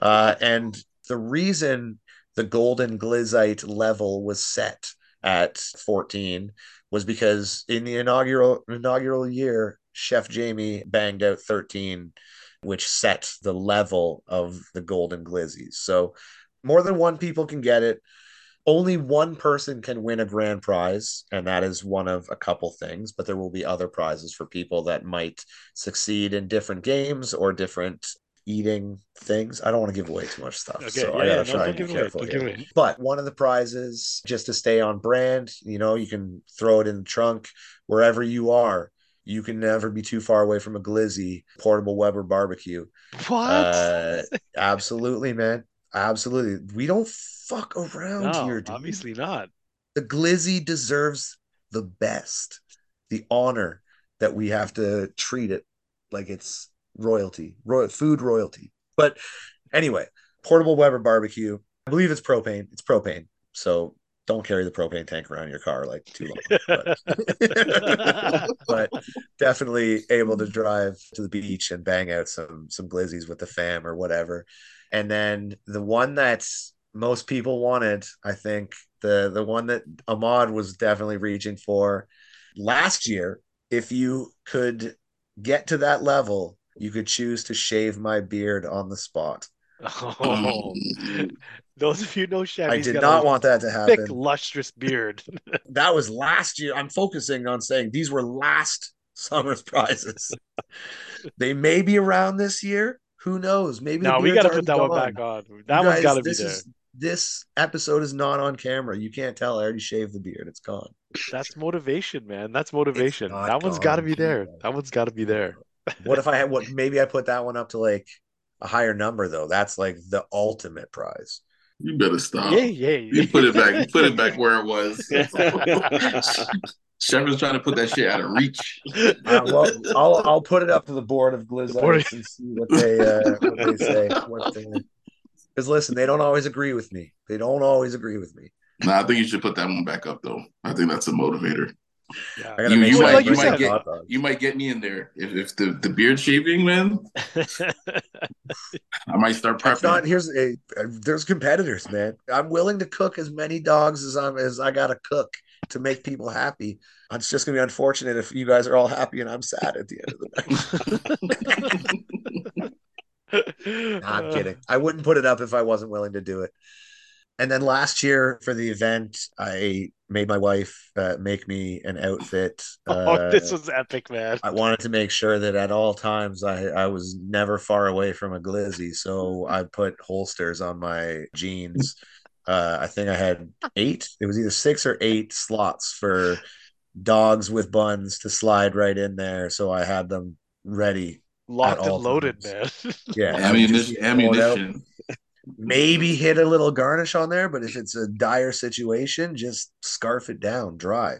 Uh, and the reason the golden glizite level was set at 14 was because in the inaugural inaugural year, Chef Jamie banged out 13, which set the level of the golden glizzies. So more than one people can get it. Only one person can win a grand prize, and that is one of a couple things, but there will be other prizes for people that might succeed in different games or different eating things. I don't want to give away too much stuff. Okay, so yeah, I gotta no, try don't and be give it away, careful here. away. But one of the prizes, just to stay on brand, you know, you can throw it in the trunk wherever you are. You can never be too far away from a glizzy portable Weber barbecue. What? Uh, absolutely, man. Absolutely. We don't fuck around no, here, dude. obviously not. The glizzy deserves the best, the honor that we have to treat it like it's royalty, royal food royalty. But anyway, portable Weber barbecue. I believe it's propane. It's propane. So don't carry the propane tank around your car like too long. But, but definitely able to drive to the beach and bang out some some glizzies with the fam or whatever. And then the one that's most people wanted, I think, the the one that Ahmad was definitely reaching for last year, if you could get to that level, you could choose to shave my beard on the spot. Oh, those of you know Chevy. I did not want that to happen. thick, lustrous beard. That was last year. I'm focusing on saying these were last summer's prizes. they may be around this year. Who knows? Maybe no, we got to put that already one back on. That one's got to be this there. is- this episode is not on camera. You can't tell. I already shaved the beard. It's gone. That's motivation, man. That's motivation. That one's got to be there. That one's got to be there. What if I had what? Maybe I put that one up to like a higher number though. That's like the ultimate prize. You better stop. Yeah, yeah. You put it back. You put it back where it was. Shepard's trying to put that shit out of reach. Uh, well, I'll I'll put it up to the board of board- and see what they uh, what they say. What because listen, they don't always agree with me. They don't always agree with me. No, I think you should put that one back up though. I think that's a motivator. Yeah. I You- you sure might- I you get might get- You might get me in there if, if the, the beard shaving, man. I might start It's not prepping. here's a uh, there's competitors, man. I'm willing to cook as many dogs as I'm as I gotta cook to make people happy. It's just gonna be unfortunate if you guys are all happy and I'm sad at the end of the night. Nah, I'm kidding. I wouldn't put it up if I wasn't willing to do it. And then last year for the event, I made my wife uh, make me an outfit. oh, Uh, this was epic, man. I wanted to make sure that at all times I, I was never far away from a glizzy. So I put holsters on my jeans. Uh, I think I had eight. It was either six or eight slots for dogs with buns to slide right in there. So I had them ready. Locked and loaded, times. man. Yeah. I would just Ammunition. pull it out, ammunition. Maybe hit a little garnish on there, but if it's a dire situation, just scarf it down dry.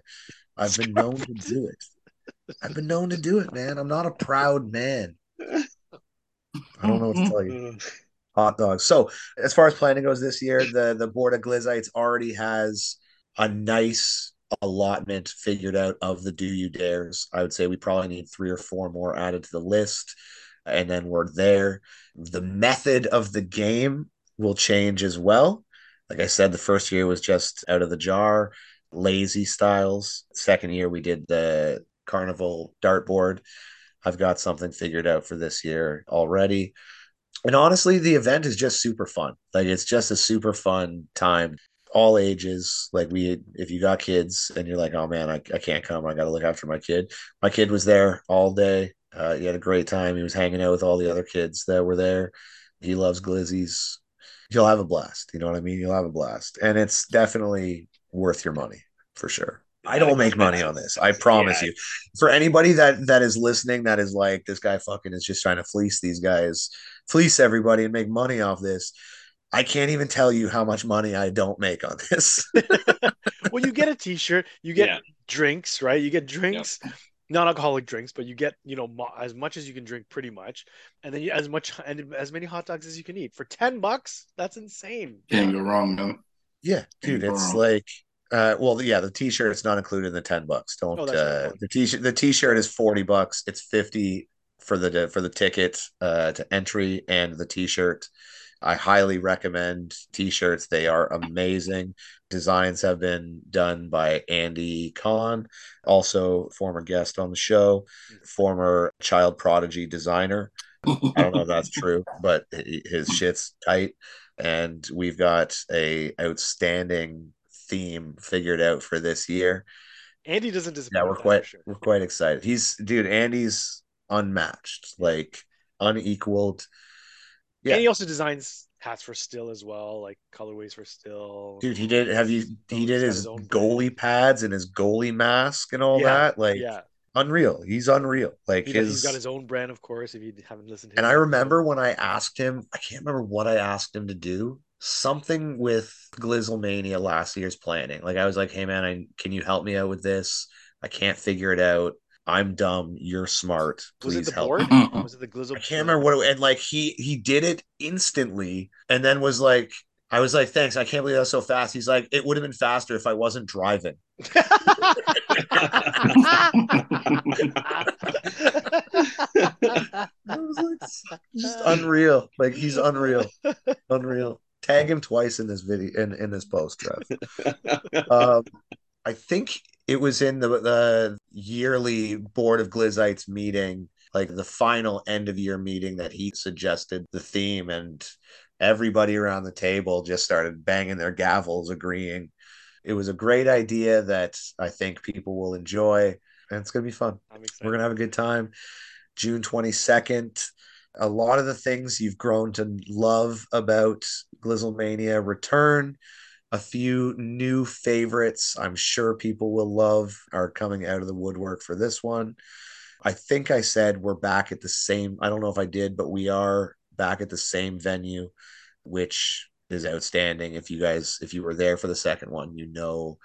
I've been known to do it. I've been known to do it, man. I'm not a proud man. I don't know what to tell you. Hot dogs. So as far as planning goes this year, the the board of Glizzites already has a nice allotment figured out of the do you dares. I would say we probably need three or four more added to the list, and then we're there. The method of the game will change as well. Like I said, the first year was just out of the jar, lazy styles. Second year we did the carnival dartboard. I've got something figured out for this year already. And honestly the event is just super fun. Like it's just a super fun time. All ages like we if you got kids and you're like oh man i, I can't come. I gotta look after my kid. My kid was there all day. Uh, he had a great time. He was hanging out with all the other kids that were there. He loves glizzies you'll have a blast you know what i mean you'll have a blast and it's definitely worth your money for sure i don't make money on this i promise Yeah. you for anybody that that is listening that is like this guy fucking is just trying to fleece these guys fleece everybody and make money off this. I can't even tell you how much money I don't make on this. well, you get a T-shirt, you get Yeah. drinks, right? You get drinks, non-alcoholic drinks, but you get you know mo- as much as you can drink, pretty much, and then you, as much and as many hot dogs as you can eat for ten bucks. That's insane. Can't go wrong, man. yeah, dude, it's like uh well yeah, the t-shirt is not included in the 10 bucks. Don't Oh, uh the t-shirt the t-shirt is 40 bucks. It's 50 for the for the ticket uh to entry and the t-shirt. I highly recommend t-shirts. They are amazing. Designs have been done by Andy Kahn, also former guest on the show, former child prodigy designer. I don't know if that's true, but his shit's tight. And we've got a outstanding theme figured out for this year. Andy doesn't disappoint. Yeah, we're quite sure. we're quite excited. He's dude, Andy's unmatched, like unequaled. Yeah. And he also designs hats for Still as well, like colorways for Still. Dude, he did have you he did his his brand. goalie pads and his goalie mask and all Yeah, that. Like yeah, unreal. He's unreal. Like he, his has got his own brand, of course. If you haven't listened to, And. I remember when I asked him, I can't remember what I asked him to do. Something with Glizzlemania last year's planning. Like I was like, "Hey man, I, can you help me out with this? I can't figure it out. I'm dumb. You're smart. was Please it the help." board? Was it the Glizzle? I can't remember what it, and like he he did it instantly, and then was like, I was like, "Thanks. I can't believe that's so fast." He's like, "It would have been faster if I wasn't driving." I was like, just unreal. Like he's unreal, unreal. Tag him twice in this video in in this post, Trev. Um, I think it was in the the yearly board of Glizzites meeting. like the final end of year meeting that he suggested the theme and everybody around the table just started banging their gavels agreeing it was a great idea that i think people will enjoy and it's going to be fun we're going to have a good time june 22nd a lot of the things you've grown to love about Glizzlemania return. A few new favorites I'm sure people will love are coming out of the woodwork for this one. I think I said we're back at the same, I don't know if I did, but we are back at the same venue, which is outstanding. If you guys, if you were there for the second one, you know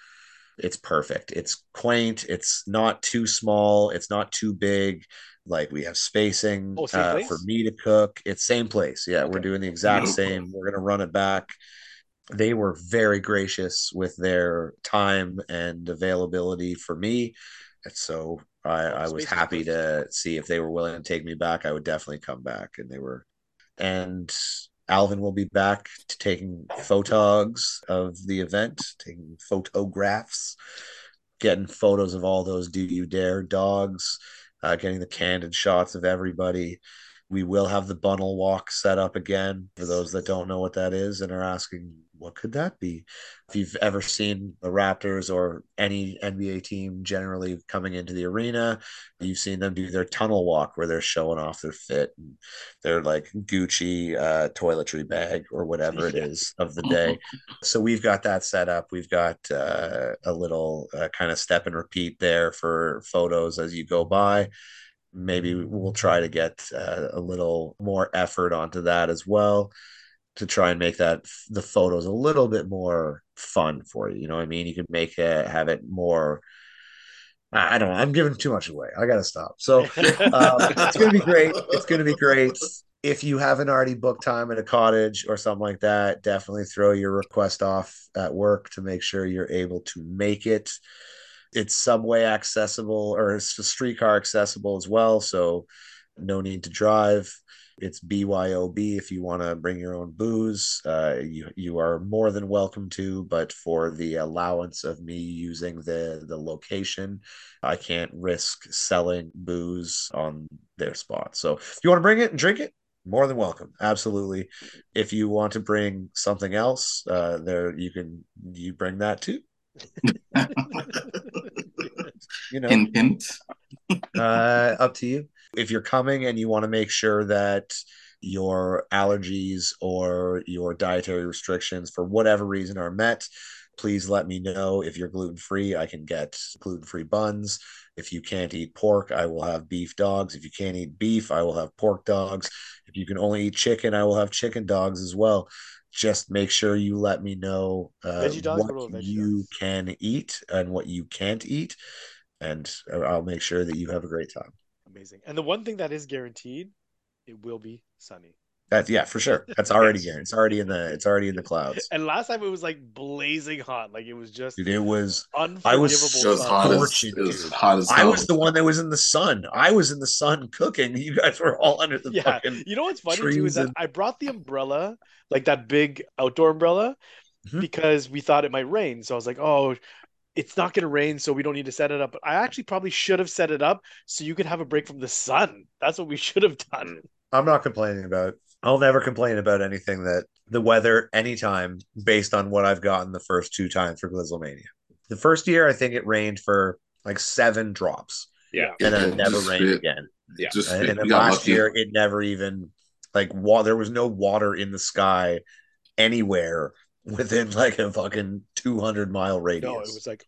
it's perfect. It's quaint, it's not too small, it's not too big like we have spacing Oh, uh, for me to cook. It's same place. Yeah, we're doing the exact same. We're gonna run it back. They were very gracious with their time and availability for me. And so I, I was happy to see if they were willing to take me back. I would definitely come back. And they were and Alvin will be back to taking photogs of the event, taking photographs, getting photos of all those do you dare dogs, uh, getting the candid shots of everybody. We will have the Bunnel Walk set up again for those that don't know what that is and are asking, what could that be? If you've ever seen the Raptors or any NBA team generally coming into the arena, you've seen them do their tunnel walk where they're showing off their fit and their like Gucci uh, toiletry bag or whatever it is of the day. So we've got that set up. We've got uh, a little uh, kind of step and repeat there for photos as you go by. Maybe we'll try to get uh, a little more effort onto that as well to try and make that the photos a little bit more fun for you. You know what I mean? You can make it have it more. I don't know. I'm giving too much away. I gotta stop. So um, it's gonna be great. It's gonna be great. If you haven't already booked time at a cottage or something like that, definitely throw your request off at work to make sure you're able to make it. It's subway accessible or it's a streetcar accessible as well, so no need to drive. It's BYOB if you want to bring your own booze. Uh, you you are more than welcome to, but for the allowance of me using the the location, I can't risk selling booze on their spot. So if you want to bring it and drink it, more than welcome. Absolutely. If you want to bring something else, uh, there you can you bring that too. You know, hint, hint. uh, up to you. If you're coming and you want to make sure that your allergies or your dietary restrictions, for whatever reason, are met, please let me know. If you're gluten free, I can get gluten free buns. If you can't eat pork, I will have beef dogs. If you can't eat beef, I will have pork dogs. If you can only eat chicken, I will have chicken dogs as well. Just make sure you let me know uh, What what about veggie you can eat and what you can't eat and I'll make sure that you have a great time. Amazing. And the one thing that is guaranteed, it will be sunny. That's yeah, for sure. That's already Yes. here. It's already in the it's already in the clouds. And last time it was like blazing hot. Like it was just Dude, it was unforgivable. was It was hot as, it was hot as I hell. was the one that was in the sun. I was in the sun cooking. You guys were all under the Yeah. fucking You know what's funny too is that and- I brought the umbrella, like that big outdoor umbrella, Mhm. because we thought it might rain. So I was like, oh, it's not going to rain, so we don't need to set it up. But I actually probably should have set it up so you could have a break from the sun. That's what we should have done. Mm. I'm not complaining about. it. I'll never complain about anything that the weather anytime based on what I've gotten the first two times for Glizzlemania. The first year I think it rained for like seven drops Yeah. and then it never Just rained fit. again. Yeah. Just And, and then last lucky. year, it never even like water. There was no water in the sky anywhere within like a fucking two hundred mile radius. No, it was like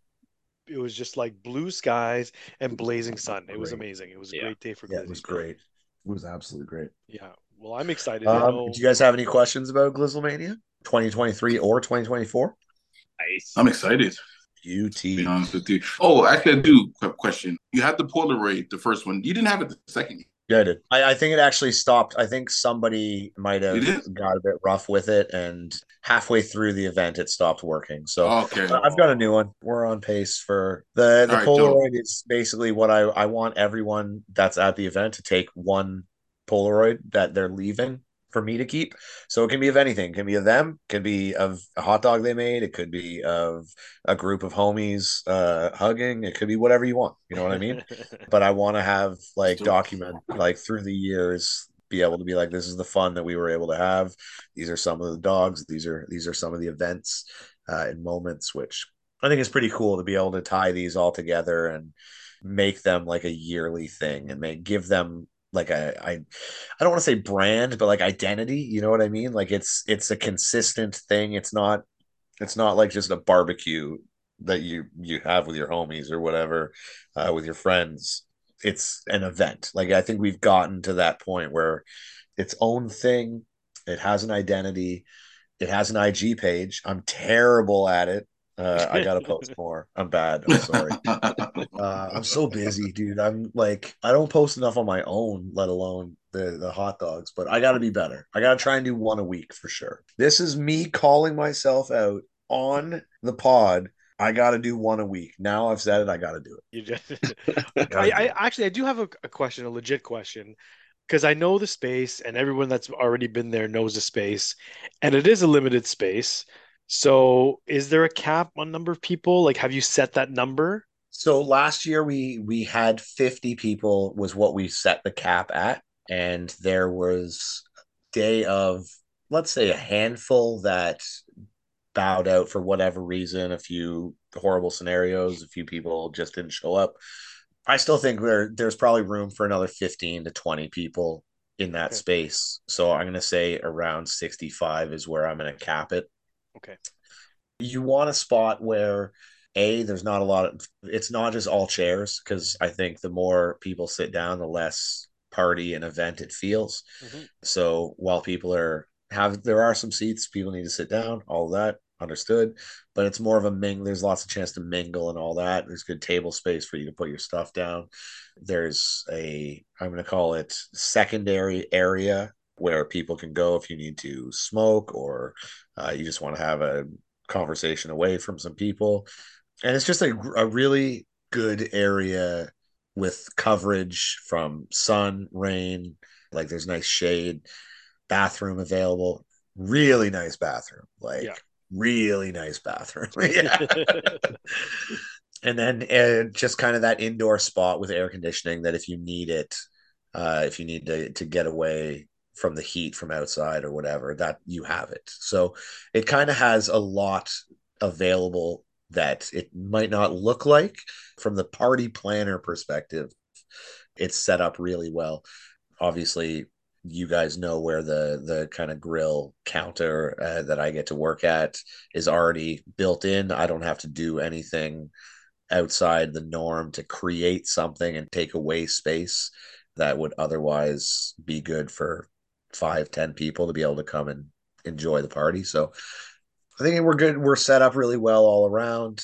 it was just like blue skies and blazing sun. It was amazing. It was a Yeah. great day for yeah, it was great. It was absolutely great. Yeah. Well, I'm excited. Um, know- do you guys have any questions about Glizzlemania 2023 or 2024? Nice. I'm excited. to UT. be honest with you. Oh, actually, I do have a question. You had the Polaroid, the first one. You didn't have it the second. Yeah, I did. I, I think it actually stopped. I think somebody might have got a bit rough with it, and halfway through the event, it stopped working. So okay. I've got a new one. We're on pace for the the All right. Polaroid is basically what I I want everyone that's at the event to take one Polaroid that they're leaving for me to keep. So it can be of anything. It can be of them, it can be of a hot dog they made, it could be of a group of homies uh hugging, it could be whatever you want. You know what I mean? but I want to have like Still- document like through the years be able to be like this is the fun that we were able to have. These are some of the dogs, these are these are some of the events uh and moments which I think is pretty cool to be able to tie these all together and make them like a yearly thing and make give them like I I don't want to say brand, but like identity. You know what I mean? Like it's it's a consistent thing. It's not it's not like just a barbecue that you you have with your homies or whatever uh, with your friends. It's an event. Like I think we've gotten to that point where its own thing. It has an identity. It has an IG page. I'm terrible at it. Uh, I gotta post more. I'm bad. I'm sorry. Uh, I'm so busy, dude. I'm like, I don't post enough on my own, let alone the the hot dogs. But I got to be better. I got to try and do one a week for sure. This is me calling myself out on the pod. I got to do one a week. Now I've said it. I got to do it. You just, I, I actually I do have a, a question, a legit question, because I know the space, and everyone that's already been there knows the space, and it is a limited space. So, is there a cap on number of people? Like, have you set that number? So last year we we had 50 people was what we set the cap at, and there was day of let's say a handful that bowed out for whatever reason, a few horrible scenarios, a few people just didn't show up. I still think there there's probably room for another 15 to 20 people in that Okay. space. So I'm gonna say around 65 is where I'm gonna cap it. Okay. You want a spot where a there's not a lot of it's not just all chairs because I think the more people sit down, the less party and event it feels. Mhm. So while people are have there are some seats, people need to sit down, all that understood. But it's more of a ming. There's lots of chance to mingle and all that. There's good table space for you to put your stuff down. There's a I'm going to call it secondary area where people can go if you need to smoke or uh, you just want to have a conversation away from some people. And it's just a, a really good area with coverage from sun, rain, like there's nice shade, bathroom available, really nice bathroom, like Yeah. really nice bathroom. yeah. and then uh, just kind of that indoor spot with air conditioning that if you need it, uh, if you need to to get away from the heat from outside or whatever, that you have it. So it kind of has a lot available that it might not look like from the party planner perspective. It's set up really well. Obviously, you guys know where the the kind of grill counter uh, that I get to work at is already built in. I don't have to do anything outside the norm to create something and take away space that would otherwise be good for five, ten people to be able to come and enjoy the party. So I think we're good. We're set up really well all around.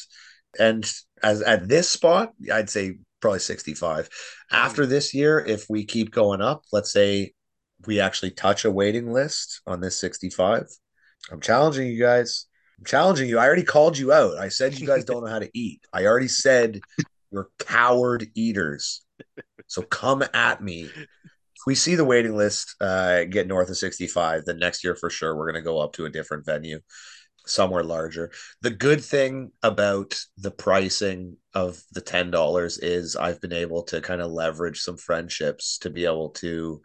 And as at this spot, I'd say probably 65. After this year, if we keep going up, let's say we actually touch a waiting list on this 65. I'm challenging you guys. I'm challenging you. I already called you out. I said you guys don't know how to eat. I already said you're coward eaters. So come at me. If we see the waiting list uh, get north of 65, then next year for sure we're going to go up to a different venue, somewhere larger. The good thing about the pricing of the $10 is I've been able to kind of leverage some friendships to be able to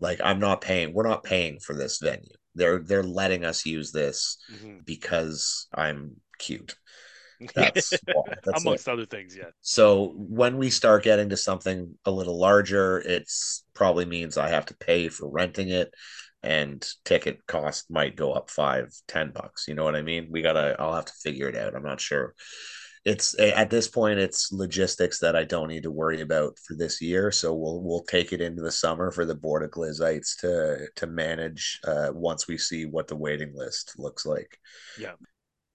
like I'm not paying we're not paying for this venue. They're they're letting us use this Mhm. because I'm cute. That's. That's amongst it. other things. Yeah. So when we start getting to something a little larger, it's probably means I have to pay for renting it and ticket cost might go up five, ten bucks. You know what I mean? We gotta I'll have to figure it out. I'm not sure. It's at this point it's logistics that I don't need to worry about for this year. So we'll we'll take it into the summer for the board of Glizzites to to manage uh once we see what the waiting list looks like. Yeah.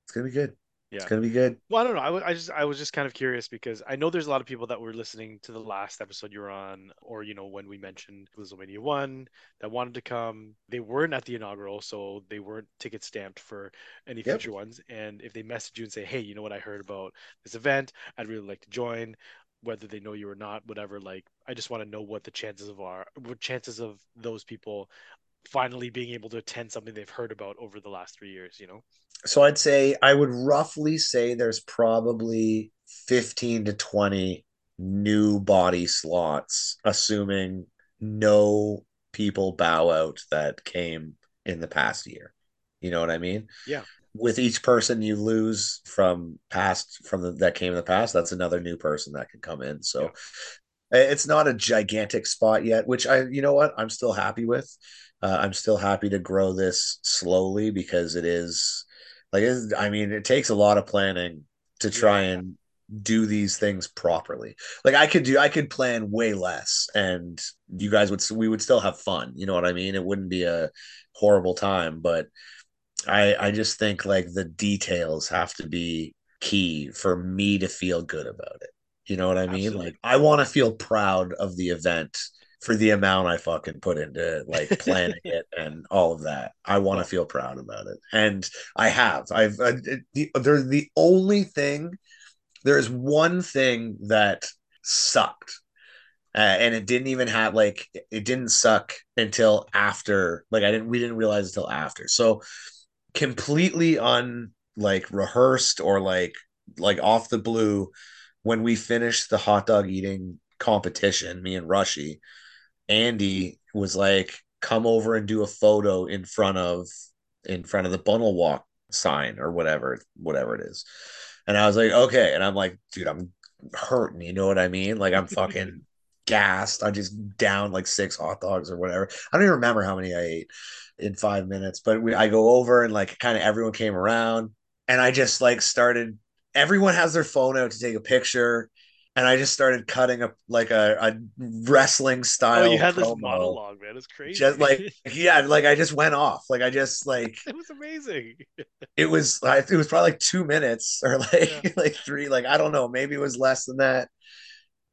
It's gonna be good. Yeah. It's gonna be good. Well, I don't know. I, wa- I just I was just kind of curious because I know there's a lot of people that were listening to the last episode you were on, or you know when we mentioned Glizzlemania one that wanted to come. They weren't at the inaugural, so they weren't ticket stamped for any Yep. future ones. And if they message you and say, "Hey, you know what? I heard about this event. I'd really like to join." Whether they know you or not, whatever. Like, I just want to know what the chances of are, what chances of those people finally being able to attend something they've heard about over the last three years. You know. So I'd say I would roughly say there's probably 15 to 20 new body slots, assuming no people bow out that came in the past year. You know what I mean? Yeah. With each person you lose from past from the, that came in the past, that's another new person that can come in. So it's not a gigantic spot yet, which I, you know what, I'm still happy with. Uh, I'm still happy to grow this slowly because it is like, I mean, it takes a lot of planning to try Yeah. and do these things properly. Like I could do, I could plan way less, and you guys would, we would still have fun. You know what I mean? It wouldn't be a horrible time, but I, I just think like the details have to be key for me to feel good about it. You know what I mean? Absolutely. Like I want to feel proud of the event for the amount I fucking put into like planning it and all of that. I want to feel proud about it, and I have. I've uh, the they're the only thing. There is one thing that sucked, uh, and it didn't even have like it didn't suck until after. Like I didn't we didn't realize until after. So completely un like rehearsed or like like off the blue when we finished the hot dog eating competition, me and Rushy, Andy was like, come over and do a photo in front of in front of the Bunnell Walk sign or whatever, whatever it is. And I was like, okay. And I'm like, dude, I'm hurting, you know what I mean? Like I'm fucking gassed. I just down like six hot dogs or whatever. I don't even remember how many I ate in five minutes, but we I go over and like kind of everyone came around and I just like started everyone has their phone out to take a picture and I just started cutting up like a, a wrestling style. Oh, you had this monologue, man. It's crazy. Just like yeah, like I just went off. Like I just like it was amazing. it was it was probably like two minutes or like Yeah. like three. Like I don't know, maybe it was less than that.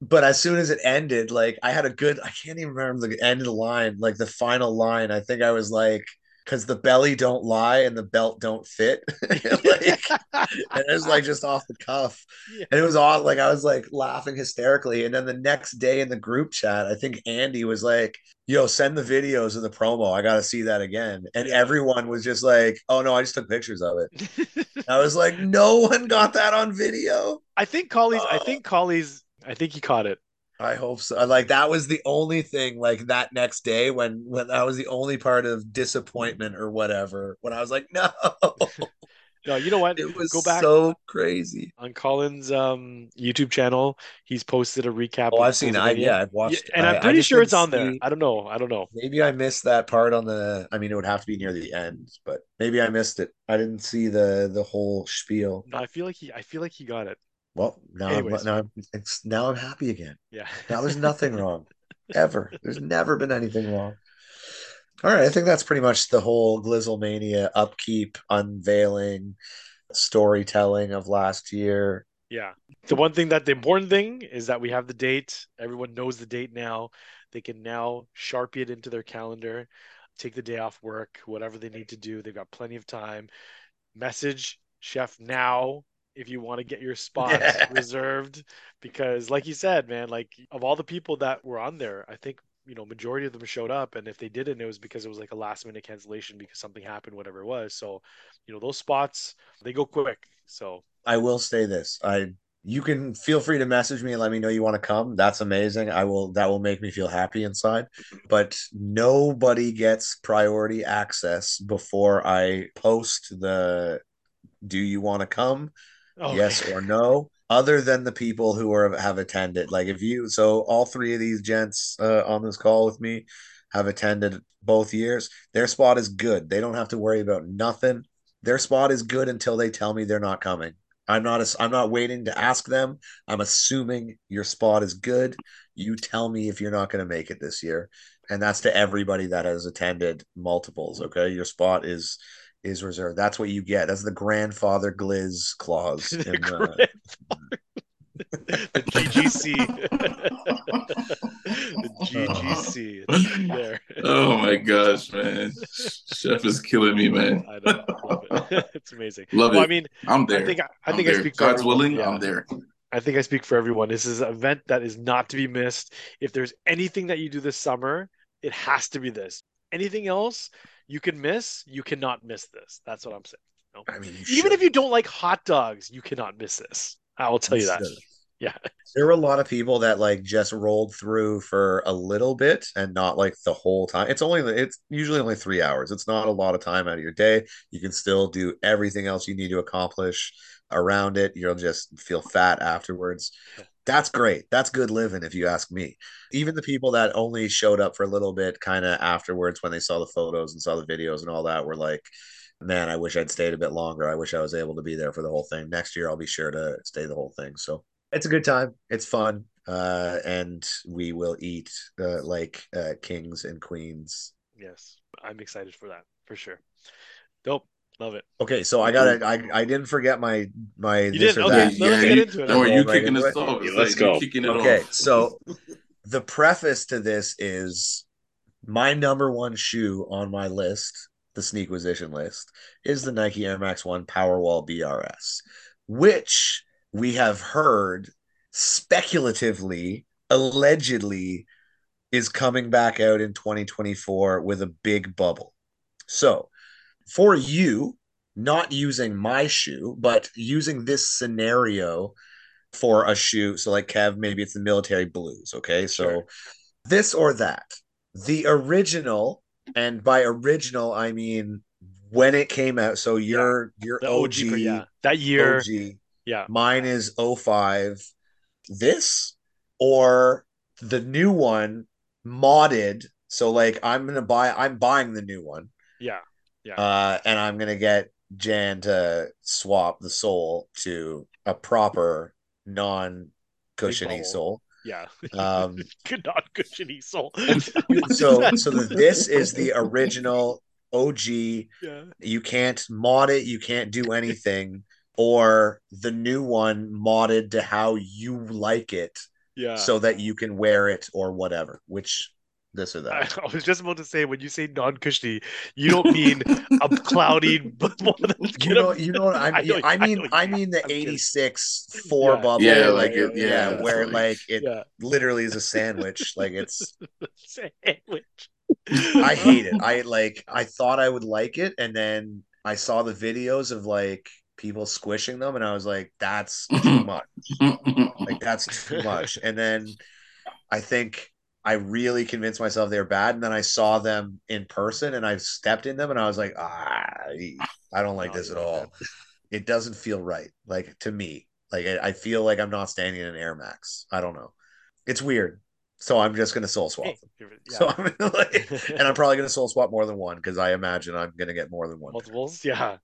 But as soon as it ended, like I had a good. I can't even remember the end of the line. Like the final line, I think I was like, "Cause the belly don't lie and the belt don't fit." like and it was like just off the cuff Yeah. and it was all like i was like laughing hysterically and then the next day in the group chat i think andy was like yo send the videos of the promo i gotta see that again and everyone was just like oh no i just took pictures of it i was like no one got that on video I think Colley's. I Oh. think Colley's. I think he caught it. I hope so like that was the only thing like that next day when when that was the only part of disappointment or whatever when i was like no No, you know what? it was Go back so crazy on Colin's um YouTube channel. He's posted a recap. oh of i've seen it I yeah, I've watched Yeah, and I- I'm pretty sure it's on there. see- I don't know. I don't know. Maybe I missed that part on the. I mean, it would have to be near the end, but maybe I missed it. I didn't see the the whole spiel. No, I feel like he. I feel like he got it. Well, now Anyways. I'm now I'm, now I'm happy again. Yeah. Now there's nothing wrong ever. There's never been anything wrong. All right, I think that's pretty much the whole Glizzlemania upkeep, unveiling, storytelling of last year. Yeah. The one thing that the important thing is that we have the date. Everyone knows the date now. They can now sharpie it into their calendar, take the day off work, whatever they need to do. They've got plenty of time. Message chef now if you want to get your spots Yeah. reserved because like you said, man, like of all the people that were on there, I think you know majority of them showed up and if they didn't it was because it was like a last minute cancellation because something happened whatever it was so you know those spots they go quick so I will say this. I you can feel free to message me and let me know you want to come. That's amazing. I will that will make me feel happy inside. But nobody gets priority access before I post the do you want to come? Okay. Yes or no, other than the people who are have attended. Like if you so all three of these gents uh, on this call with me have attended both years. Their spot is good. They don't have to worry about nothing. Their spot is good until they tell me they're not coming. I'm not a, I'm not waiting to ask them. I'm assuming your spot is good. You tell me if you're not going to make it this year. And that's to everybody that has attended multiples, okay? Your spot is is reserved. That's what you get. That's the grandfather glizz clause. the, in the- grandfather- the GGC. the GGC. It's there. Oh my gosh, man. Chef is killing me, man. I know. Love it. it's amazing. Love well, it. I mean, I'm there. I think I, I I'm think I speak for God's everyone. willing, Yeah. I'm there. I think I speak for everyone. This is an event that is not to be missed. If there's anything that you do this summer, it has to be this. anything else you can miss, you cannot miss this. That's what I'm saying. You know? I mean, Even if you don't like hot dogs, you cannot miss this. I will tell you that. Yeah. There were a lot of people that like just rolled through for a little bit and not like the whole time. It's only it's usually only three hours. It's not a lot of time out of your day. You can still do everything else you need to accomplish around it. You'll just feel fat afterwards. That's great. That's good living, if you ask me. Even the people that only showed up for a little bit, kind of afterwards, when they saw the photos and saw the videos and all that, were like, "Man, I wish I'd stayed a bit longer. I wish I was able to be there for the whole thing. Next year, I'll be sure to stay the whole thing." So it's a good time. It's fun, uh, and we will eat uh, like uh, kings and queens. Yes. I'm excited for that for sure. Dope. Love it. Okay, so I got to I I didn't forget my my You this didn't? or Okay, that. let's yeah, get you- into it. Don't worry, Roll you right kicking into us off. Yeah, let's like go. Kicking it Okay, off. so the preface to this is my number one shoe on my list, the Sneakquisition list, is the Nike Air Max One Powerwall BRS, which we have heard speculatively, allegedly, is coming back out in 2024 with a big bubble. So, for you, not using my shoe, but using this scenario for a shoe. So, like Kev, maybe it's the military blues. Okay. So, Sure. this or that. The original, and by original, I mean when it came out. So, your your The OG, yeah. That year. OG, Yeah. mine is 05. This or the new one modded. So, like, I'm gonna buy, I'm buying the new one Yeah. Uh, and I'm gonna get Jan to swap the sole to a proper non-cushiony sole. Yeah. Um, Good not cushiony sole. so so this is the original OG. yeah. You can't mod it. You can't do anything. Or the new one modded to how you like it, Yeah. so that you can wear it or whatever. Which this or that. I was just about to say when you say non-cushiony, you don't mean a cloudy bubble that's You know, you know what I I mean. know- I, I know mean, you- I mean the '86 four Yeah. bubble, Yeah, like like it, it- yeah, yeah, where like- like it yeah. literally is a sandwich. like it's, Sandwich. I hate it. I like, I thought I would like it, and then I saw the videos of like people squishing them, and I was like, that's too much. Like that's too much. And then I think I really convinced myself they were bad, and then I saw them in person, and I stepped in them, and I was like, ah, I don't like this at all. It doesn't feel right, like to me. Like I, I feel like I'm not standing in an Air Max. I don't know. It's weird. So I'm just gonna sole swap them. yeah. So I'm like, and I'm probably gonna sole swap more than one because I imagine I'm gonna get more than one. multiples. Yeah.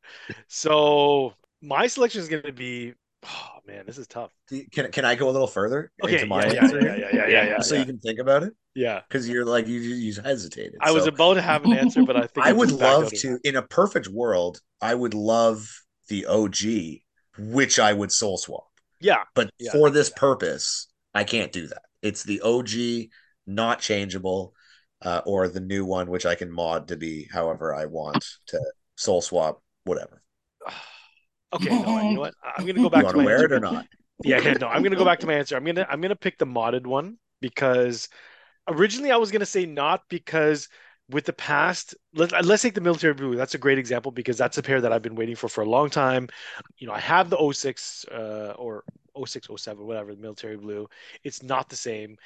So my selection is going to be. Oh man, this is tough. Can can I go a little further Okay. into Yeah. my Yeah. answer Yeah. here? Yeah. Yeah. Yeah. Yeah. so yeah. you can think about it Yeah. because you're like you you hesitated. I was about to have an answer, but I think I would love to it. in a perfect world. I would love the OG, which I would sole swap. Yeah. But Yeah. for this purpose, I can't do that. It's the OG, not changeable, uh, or the new one, which I can mod to be however I want to sole swap, whatever. Okay. No. You know what? I'm going to go back to my wear answer. it or not? Yeah, yeah, no, I'm gonna go back to my answer. I'm gonna I'm gonna pick the modded one because originally I was gonna say not because with the past, let, let's take the military blue. That's a great example because that's a pair that I've been waiting for for a long time. You know, I have the 06 uh, or 06, 07, whatever, the military blue. It's not the same.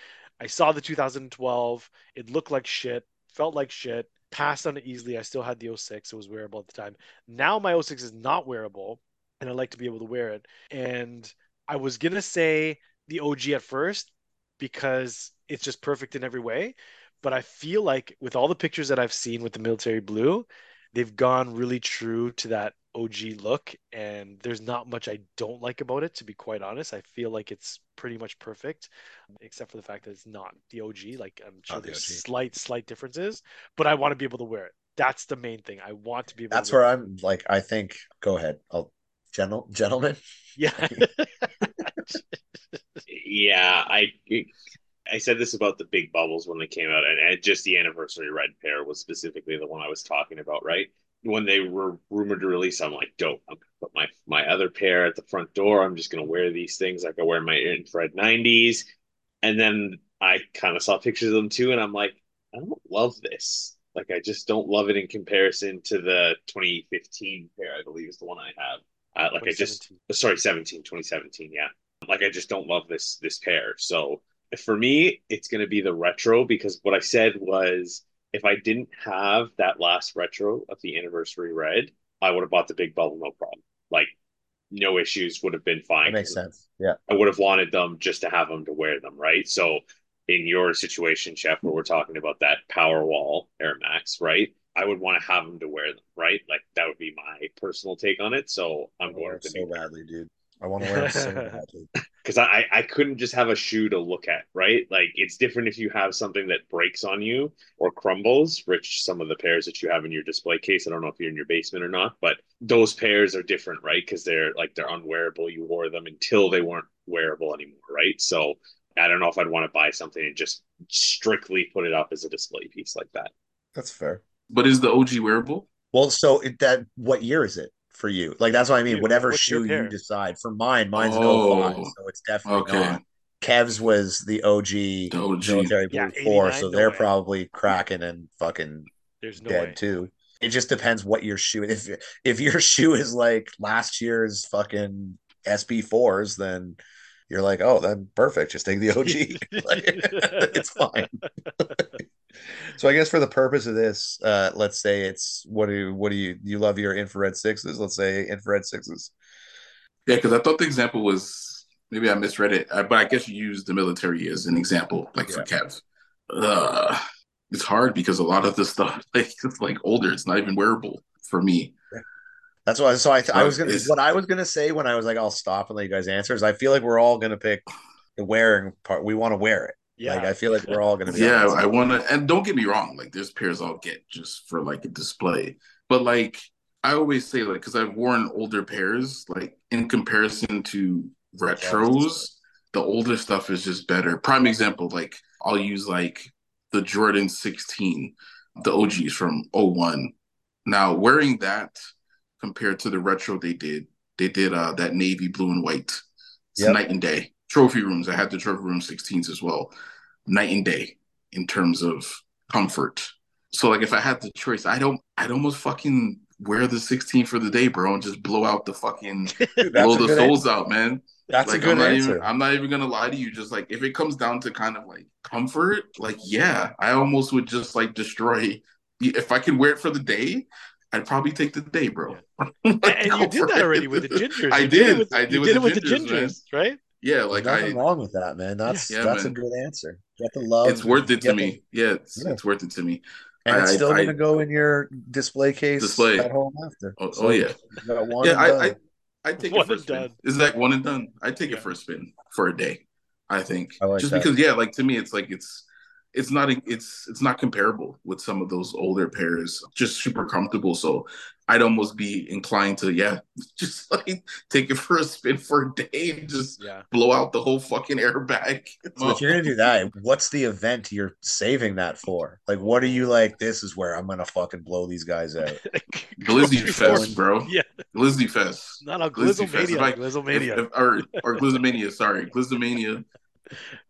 I saw the 2012. It looked like shit, felt like shit, passed on it easily. I still had the 06. It was wearable at the time. Now my 06 is not wearable, and I like to be able to wear it. And I was gonna say the OG at first because it's just perfect in every way, but I feel like with all the pictures that I've seen with the military blue, they've gone really true to that OG look, and there's not much I don't like about it. To be quite honest, I feel like it's pretty much perfect, except for the fact that it's not the OG. Like I'm sure the there's OG. slight, slight differences, but I want to be able to wear it. That's the main thing. I want to be able. That's to wear where. I'm like, I think, go ahead. I'll, gentle, gentlemen. Yeah. Yeah, I I said this about the big bubbles when they came out, and, and just the anniversary red pair was specifically the one I was talking about, right? When they were rumored to release, I'm like, dope. I'm gonna put my my other pair at the front door. I'm just gonna wear these things like I wear my infrared 90s. And then I kind of saw pictures of them too, and I'm like, I don't love this. Like I just don't love it in comparison to the 2015 pair, I believe is the one I have. Uh, like I just sorry 17 2017 yeah. Like I just don't love this this pair. So for me it's going to be the retro because what I said was if I didn't have that last retro of the anniversary red I would have bought the big bubble no problem. Like no issues would have been fine. That makes sense. Yeah. I would have wanted them just to have them to wear them right? So in your situation chef where we're talking about that power wall air max right I would want to have them to wear them, right? Like that would be my personal take on it. So I'm oh, I going wear with so badly, dude. I want to wear them so badly. because I I couldn't just have a shoe to look at, right? Like it's different if you have something that breaks on you or crumbles. Rich, some of the pairs that you have in your display case, I don't know if you're in your basement or not, but those pairs are different, right? Because they're like they're unwearable. You wore them until they weren't wearable anymore, right? So I don't know if I'd want to buy something and just strictly put it up as a display piece like that. That's fair. But is the OG wearable? Well, so it, that what year is it for you? Like that's what I mean. Yeah, Whatever shoe you decide. For mine, mine's Oh. an 05, so it's definitely Okay. not. Kev's was the OG, The OG. military blue Yeah, four, so no they're way. probably cracking and fucking There's no dead way. too. It just depends what your shoe. If if your shoe is like last year's fucking SP fours, then you're like, oh, then perfect. Just take the OG. Like, it's fine. So I guess for the purpose of this, uh, let's say it's what do you, what do you you love your infrared sixes? Let's say infrared sixes. Yeah, because I thought the example was maybe I misread it, uh, but I guess you used the military as an example, like for Kev. Uh, it's hard because a lot of the stuff like it's like older. It's not even wearable for me. That's why. So I, th- I was gonna. What I was gonna say when I was like, I'll stop and let you guys answer. Is I feel like we're all gonna pick the wearing part. We want to wear it. Yeah. Like I feel like we're all gonna be. Yeah. I want to, and don't get me wrong, like there's pairs I'll get just for like a display, but like I always say, like because I've worn older pairs, like in comparison to retros, the older stuff is just better. Prime example, like I'll use like the Jordan 16, the OGs from 01. Now wearing that compared to the retro they did, they did uh that navy blue and white. It's Yep. night and day. Trophy rooms. I had the trophy room 16s as well. Night and day in terms of comfort. So like if I had the choice, I don't I'd almost fucking wear the 16 for the day, bro, and just blow out the fucking Dude, blow the soles answer. out, man. That's like a good I'm not answer. even I'm not even gonna lie to you. Just like if it comes down to kind of like comfort, like yeah, I almost would just like destroy. If I could wear it for the day, I'd probably take the day, bro. And, Like, and you did that already with the gingers. I did. I did you with did the it with the gingers, man. gingers, right? Yeah, like There's nothing I, wrong with that, man. That's Yeah, that's man. a good answer. Get the love. it's worth it to me. the- Yeah, it's Yeah. it's worth it to me. and it's I- still I- gonna go in your display case Display. at home after. Oh, So oh yeah, one yeah. and I, done. I I take One it for a spin. done. Is that one and done? I take Yeah. it for a spin for a day. I think I like just that. because yeah, like to me, it's like it's it's not it's it's not comparable with some of those older pairs. Just super comfortable. So I'd almost be inclined to yeah, just like take it for a spin for a day and just Yeah. blow out the whole fucking airbag. So if you're gonna do that, what's the event you're saving that for? Like, what are you like? This is where I'm gonna fucking blow these guys out. Glizzy Fest, bro. Yeah. Glizzy Fest. Not a Glizzy Fest. If I- Glizzlemania. Glizzlemania. If- if- or or Glizzlemania, sorry, Glizzlemania.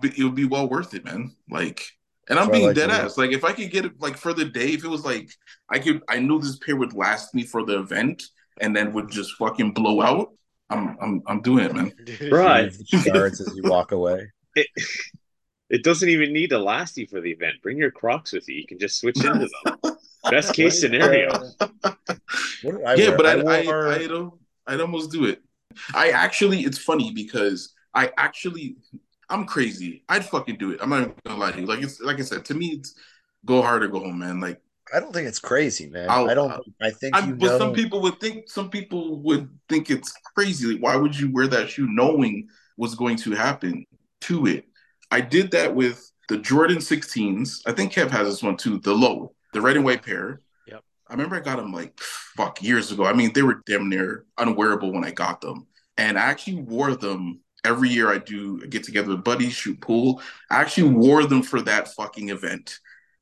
But it would be well worth it, man. Like, and I'm That's being like dead ass. Like, if I could get it like for the day, if it was like I could, I knew this pair would last me for the event, and then would just fucking blow out. I'm, I'm, I'm doing it, man. Right. Leave the shards as you walk away. It, it doesn't even need to last you for the event. Bring your Crocs with you. You can just switch into them. Best case scenario. I yeah, wear? but I, I, wore- I, would I'd almost do it. I actually, it's funny because I actually, I'm crazy. I'd fucking do it. I'm not even gonna lie to you. Like it's, like I said, to me, it's go hard or go home, man. Like. I don't think it's crazy, man. I'll- I don't. I think I, you but know. some people would think some people would think it's crazy. Like, why would you wear that shoe knowing what's going to happen to it? I did that with the Jordan 16s. I think Kev has this one too. The low, the red and white pair. Yep. I remember I got them like fuck years ago. I mean, they were damn near unwearable when I got them, and I actually wore them every year. I do get together with buddies, shoot pool. I actually wore them for that fucking event,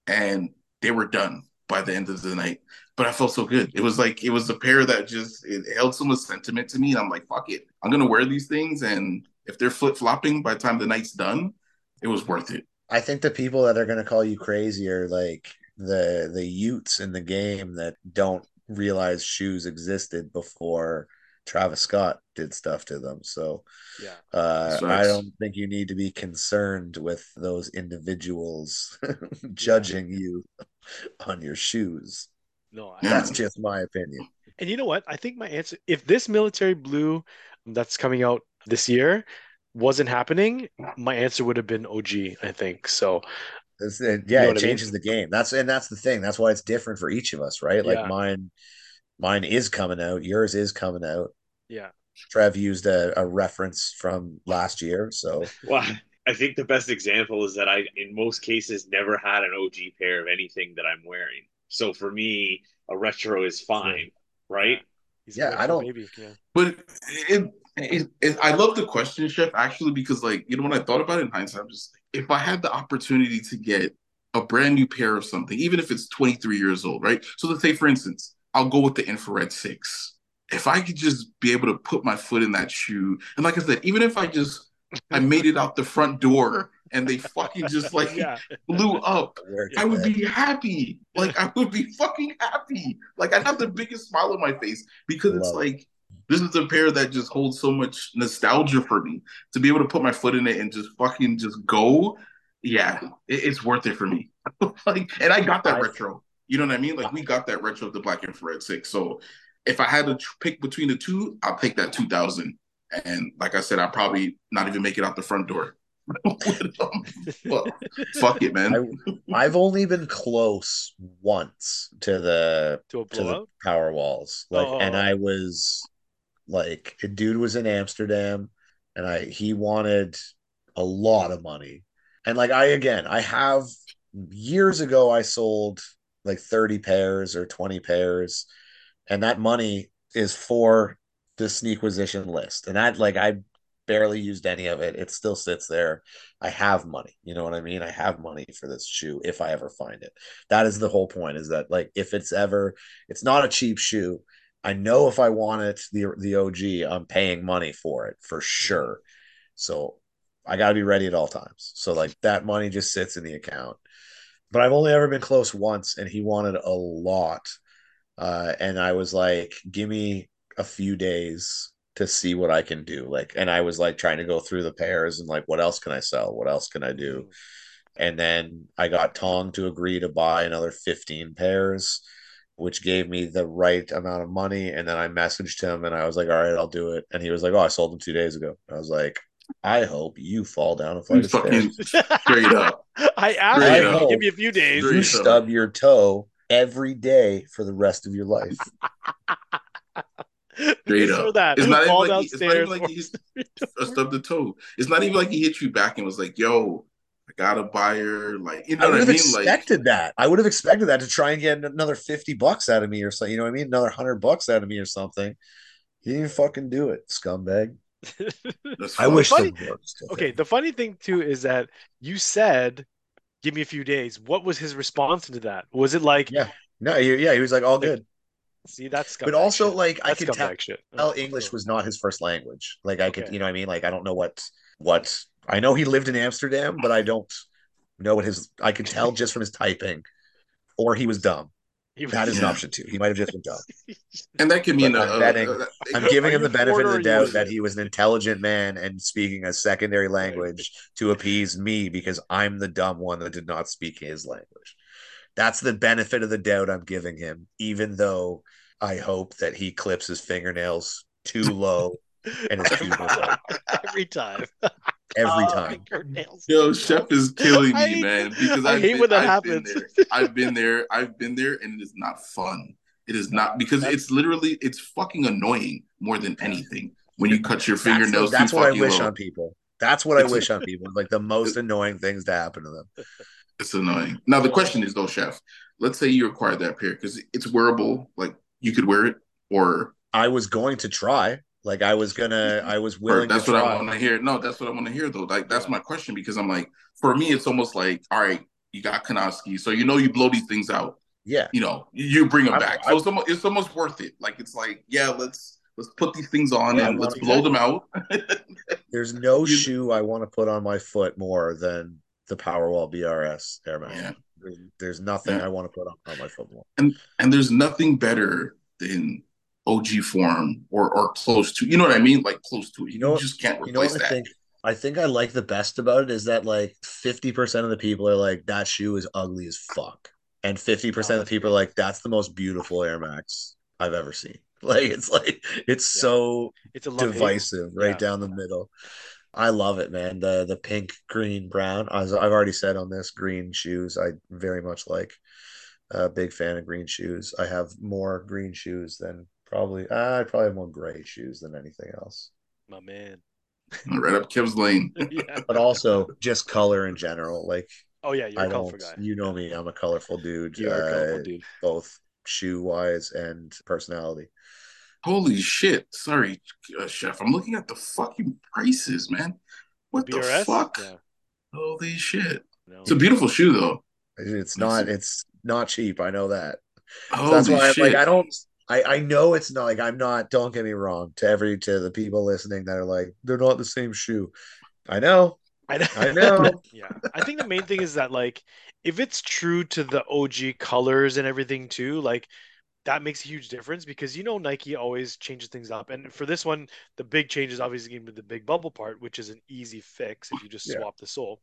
and they were done by the end of the night but I felt so good. It was like it was a pair that just it held so much sentiment to me, and I'm like, fuck it, I'm gonna wear these things, and if they're flip flopping by the time the night's done, it was worth it. I think the people that are to call you crazy are like the the Utes in the game that don't realize shoes existed before Travis Scott did stuff to them. So Yeah. uh, I don't think you need to be concerned with those individuals judging you on your shoes. No, I, Yeah. That's just my opinion. And you know what? I think my answer, if this military blue that's coming out this year wasn't happening, my answer would have been OG, I think. So, It's, it, You yeah, know it what I mean? changes the game. That's and that's the thing. That's why it's different for each of us, right? Like Yeah. mine, mine is coming out. Yours is coming out. yeah. Trev used a, a reference from last year, so Well, I think the best example is that I, in most cases, never had an OG pair of anything that I'm wearing. So for me, a retro is fine, right? He's a Yeah, I don't- Baby. Yeah. But it, it, it, I love the question, Chef, actually, because like you know when I thought about it in hindsight, I'm just like, if I had the opportunity to get a brand new pair of something, even if it's 23 years old, right? So let's say, for instance, I'll go with the infrared six. If I could just be able to put my foot in that shoe, and like I said, even if I just I made it out the front door and they fucking just like Yeah. blew up, where I would be happy. Like I would be fucking happy. Like I'd have the biggest smile on my face because it's Love it. like this is a pair that just holds so much nostalgia for me. To be able to put my foot in it and just fucking just go, yeah, it- it's worth it for me. like, and I got that I- retro. You know what I mean? Like we got that retro of the Black Infrared Six. So if I had to pick between the two, I'll pick that 2000. And like I said, I'll probably not even make it out the front door. well, fuck it, man. I've only been close once to the To a to the power walls. Like Oh. and I was like a dude was in Amsterdam and I he wanted a lot of money. And like I again, I have years ago I sold like 30 pairs or 20 pairs and that money is for the sneakquisition list. And that like I barely used any of it. It still sits there. I have money. You know what I mean? I have money for this shoe if I ever find it. That is the whole point is that like if it's ever it's not a cheap shoe. I know if I want it the the OG, I'm paying money for it for sure. So I got to be ready at all times. So like that money just sits in the account. But I've only ever been close once and he wanted a lot. Uh and I was like, "Give me a few days to see what I can do." Like and I was like trying to go through the pairs and like what else can I sell? What else can I do? And then I got Tong to agree to buy another 15 pairs, which gave me the right amount of money. And then I messaged him and I was like, all right, I'll do it. And he was like, oh, I sold them two days ago. I was like, I hope you fall down a flight of stairs. straight up. I asked Straight you to give me a few days. You stub your toe every day for the rest of your life. Straight Just for up. that. It's not even like he- it's not even like he- a uh, stub the toe. It's not even like he hit you back and was like, "Yo, I got a buyer." Like, you know I would what I have mean? Like, expected that. I would have expected that to try and get another 50 bucks out of me or something. You know what I mean? Another 100 bucks out of me or something. He didn't even fucking do it, scumbag. That's I wish Funny- okay, the funny thing too is that you said, "Give me a few days." What was his response to that? Was it like, Yeah. No, yeah, he was like all good. "See, that's But also, like, I could tell shit." tell English was not his first language. Like I could, you know what I mean? Like I don't know what what I know he lived in Amsterdam, but I don't know what his I could tell just from his typing. Or he was dumb. He was- That is an option too. He might have just been dumb. and that could mean But a, I'm a- betting- a- I'm giving him the benefit of the doubt that he was an intelligent man and speaking a secondary language to appease me because I'm the dumb one that did not speak his language. That's the benefit of the doubt I'm giving him, even though I hope that he clips his fingernails too low and is too low every time. every Oh, time. fingernails. Yo, Chef is killing me, hate- man. Because I I've hate been, when that I've been happens. there. I've been there. I've been there, and it is not fun. It is not because That's- it's literally it's fucking annoying more than anything when you cut your That's, the- fingernails. that's too what I wish low. on people. That's what I wish on people. Like the most annoying things to happen to them. It's annoying. Now the question is though, Chef. Let's say you acquired that pair because it's wearable. Like you could wear it, or, I was going to try. Like I was gonna, I was willing that's what try. I want to hear. No, that's what I want to hear though. Like that's my question because I'm like, for me, it's almost like, all right, you got Kanowski, so you know you blow these things out. Yeah, you know, you bring them I'm- back. I- So it's almost, it's almost worth it. Like it's like, yeah, let's let's put these things on Yeah, and let's blow them out. there's no You- shoe I want to put on my foot more than the Powerwall BRS Air Max. Yeah. There's, nothing Yeah. I want to put on, on my football. and and there's nothing better than OG form or or close to. You know what I mean? Like close to it. You know what- just can't You know replace what I that. think? I think I like the best about it is that like 50% of the people are like, that shoe is ugly as fuck. And 50% of the people are like, that's the most beautiful Air Max I've ever seen. Like it's like it's Yeah. so It's a love divisive right Yeah. down the middle. I love it, man. The the pink, green, brown. As I've already said on this, green shoes I very much like. A big fan of green shoes. I have more green shoes than probably I probably have more gray shoes than anything else. My man. Right up Kim's lane. yeah. But also just color in general. Like Oh yeah, you're I a colorful don't guy. you know me, I'm a colorful dude. You are a colorful uh, dude. both shoe wise and personality. Holy shit! Sorry, uh, chef. I'm looking at the fucking prices, man. What the BRS? fuck? Yeah. Holy shit! No. It's a beautiful shoe, though. It's not it's not cheap, I know that. So that's why I'm shit! like I don't I, I know it's not like I'm not don't get me wrong to every to the people listening that are like they're not the same shoe. I know. I know. I know. yeah. I think the main thing is that like if it's true to the OG colors and everything too, like that makes a huge difference because you know Nike always changes things up. And for this one, the big change is obviously going to be the big bubble part, which is an easy fix if you just Yeah. swap the sole.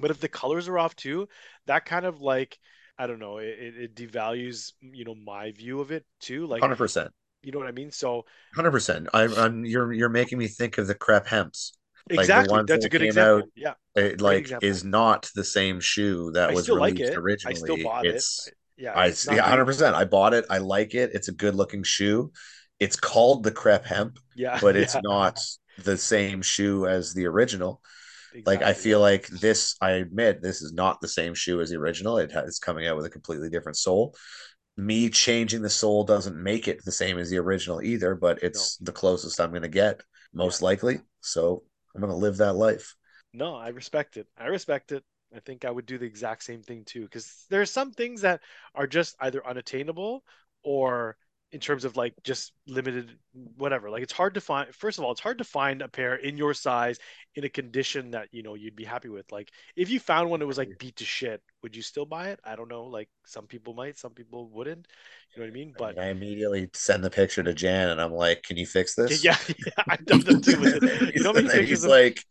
But if the colors are off too, that kind of like I don't know, it, it devalues you know my view of it too. Like Hundred percent. you know what I mean? So Hundred percent. I'm I'm you're you're making me think of the crep hemps. Like, exactly, that's that a good example. out Yeah, It like example. is not the same shoe that I was still like released it. originally. I still bought it's, it. Yeah, I not yeah, hundred percent. I bought it. I like it. It's a good looking shoe. It's called the crep hemp, Yeah, but it's yeah, not the same shoe as the original. Like I feel like this, I admit this is not the same shoe as the original. It it's coming out with a completely different sole. Me changing the sole doesn't make it the same as the original either, but it's the closest I'm going to get, most likely. So I'm going to live that life. No, I respect it. I respect it. I think I would do the exact same thing too, because there are some things that are just either unattainable or in terms of like just limited whatever. Like it's hard to find first of all, it's hard to find a pair in your size in a condition that you know you'd be happy with. Like if you found one that was like beat to shit, would you still buy it? I don't know. Like some people might, some people wouldn't. You know what I mean? But I immediately send the picture to Jan, and I'm like, "Can you fix this?" yeah, yeah, I've done that too with it. You know how many And pictures he's of like,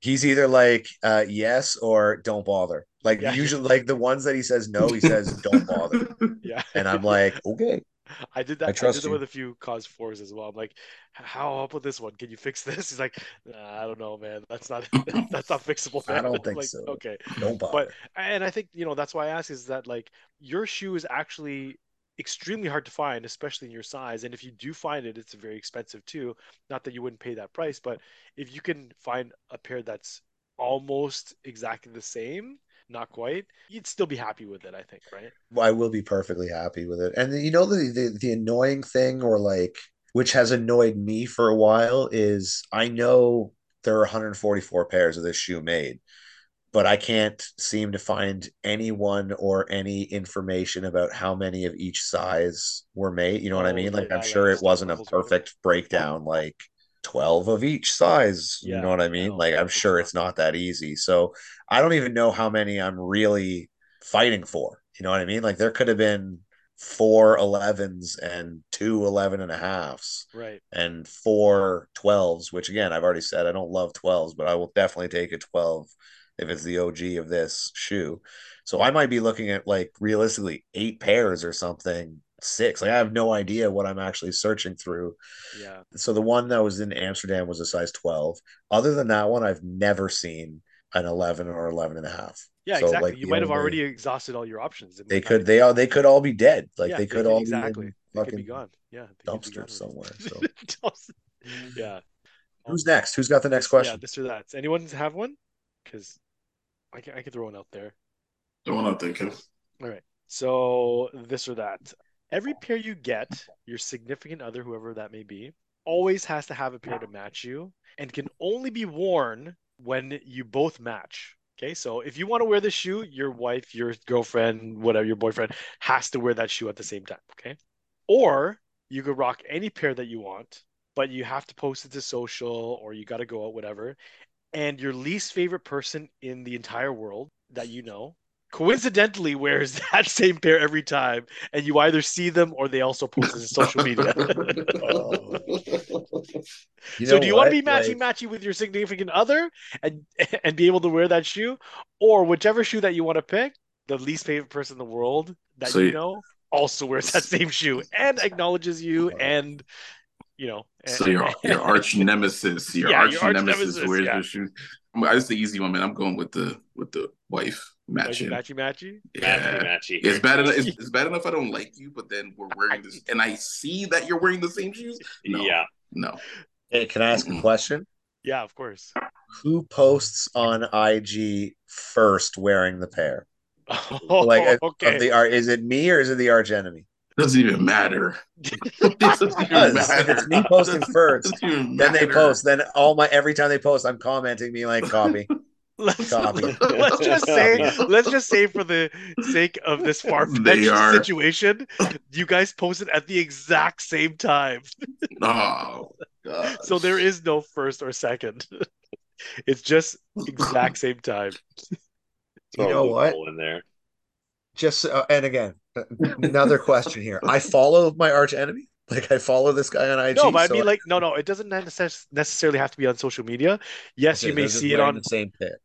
he's either like, uh, "Yes" or "Don't bother." Like Yeah. usually, like the ones that he says no, he says, "Don't bother," yeah. and I'm like, "Okay." I did that. I I, trust did that you. with a few cause fours as well. I'm like, how up with this one? Can you fix this? He's like, nah, I don't know, man. That's not that's not fixable. I don't think like, so. Okay, Don't bother. but and I think you know that's why I ask is that like your shoe is actually extremely hard to find, especially in your size. And if you do find it, it's very expensive too. Not that you wouldn't pay that price, but if you can find a pair that's almost exactly the same, not quite, you'd still be happy with it. I think, right? Well, I will be perfectly happy with it. And you know the, the the annoying thing or like which has annoyed me for a while is I know there are 144 pairs of this shoe made, but I can't seem to find anyone or any information about how many of each size were made. You know what I Oh, mean? yeah, Like I'm yeah, sure it wasn't a levels or whatever. perfect breakdown like 12 of each size. You know what I mean? no, Like I'm sure it's not that easy. So I don't even know how many I'm really fighting for. You know what I mean? Like there could have been four 11s and two 11 and a halves Right. and four 12s, which again, I've already said I don't love 12s, but I will definitely take a 12 if it's the OG of this shoe. So I might be looking at like realistically eight pairs or something, six. Like I have no idea what I'm actually searching through. Yeah. So the one that was in Amsterdam was a size 12. Other than that one, I've never seen an 11 or 11 and a half. Yeah, So, exactly. like, you might have already exhausted all your options. They could they all they could all be dead. Like Yeah, they could all be exactly. They could be fucking gone. Yeah. they could be dumpster gone somewhere. So yeah. who's next? Who's got the next Yeah, question? this or that. Does anyone have one? Because I can I can throw one out there. The one out there, Kev. All right. So this or that. Every pair you get, your significant other, whoever that may be, always has to have a pair to match you and can only be worn when you both match. Okay, so if you want to wear the shoe, your wife, your girlfriend, whatever, your boyfriend has to wear that shoe at the same time. Okay. Or you could rock any pair that you want, but you have to post it to social or you got to go out, whatever. And your least favorite person in the entire world that you know coincidentally wears that same pair every time, and you either see them or they also post it on social media. You so do you want to be matchy Like, matchy with your significant other and and be able to wear that shoe, or whichever shoe that you want to pick, the least favorite person in the world that So you you- know also wears that same shoe and acknowledges you and you know So your your arch nemesis, your Yeah, arch, your arch nemesis, nemesis, wears yeah. your shoes. I'm- That's the easy one, man. I'm going with the with the wife matchy matching. matchy matchy. Yeah. Matchy, matchy. It's bad enough. It's, it's bad enough I don't like you, but then we're wearing this, and I see that you're wearing the same shoes. No. Yeah. No, Hey, can I ask a question? Yeah, of course. Who posts on IG first wearing the pair? Oh, Like uh, okay. the art, is it me or is it the arch enemy? doesn't even matter. it doesn't even matter. It's me posting first, Then they post. Then all my every time they post, I'm commenting, being like, "Copy." Let's, let's just say let's just say for the sake of this far fetched situation, you guys posted at the exact same time. Oh, gosh. So there is no first or second. It's just exact same time. You know what? In there. Just uh, and again, another question here. I follow my arch enemy. Like I follow this guy on IG. No, but I so mean, like, no, no, it doesn't necess- necessarily have to be on social media. Yes, Okay, you may see it on. the same pit,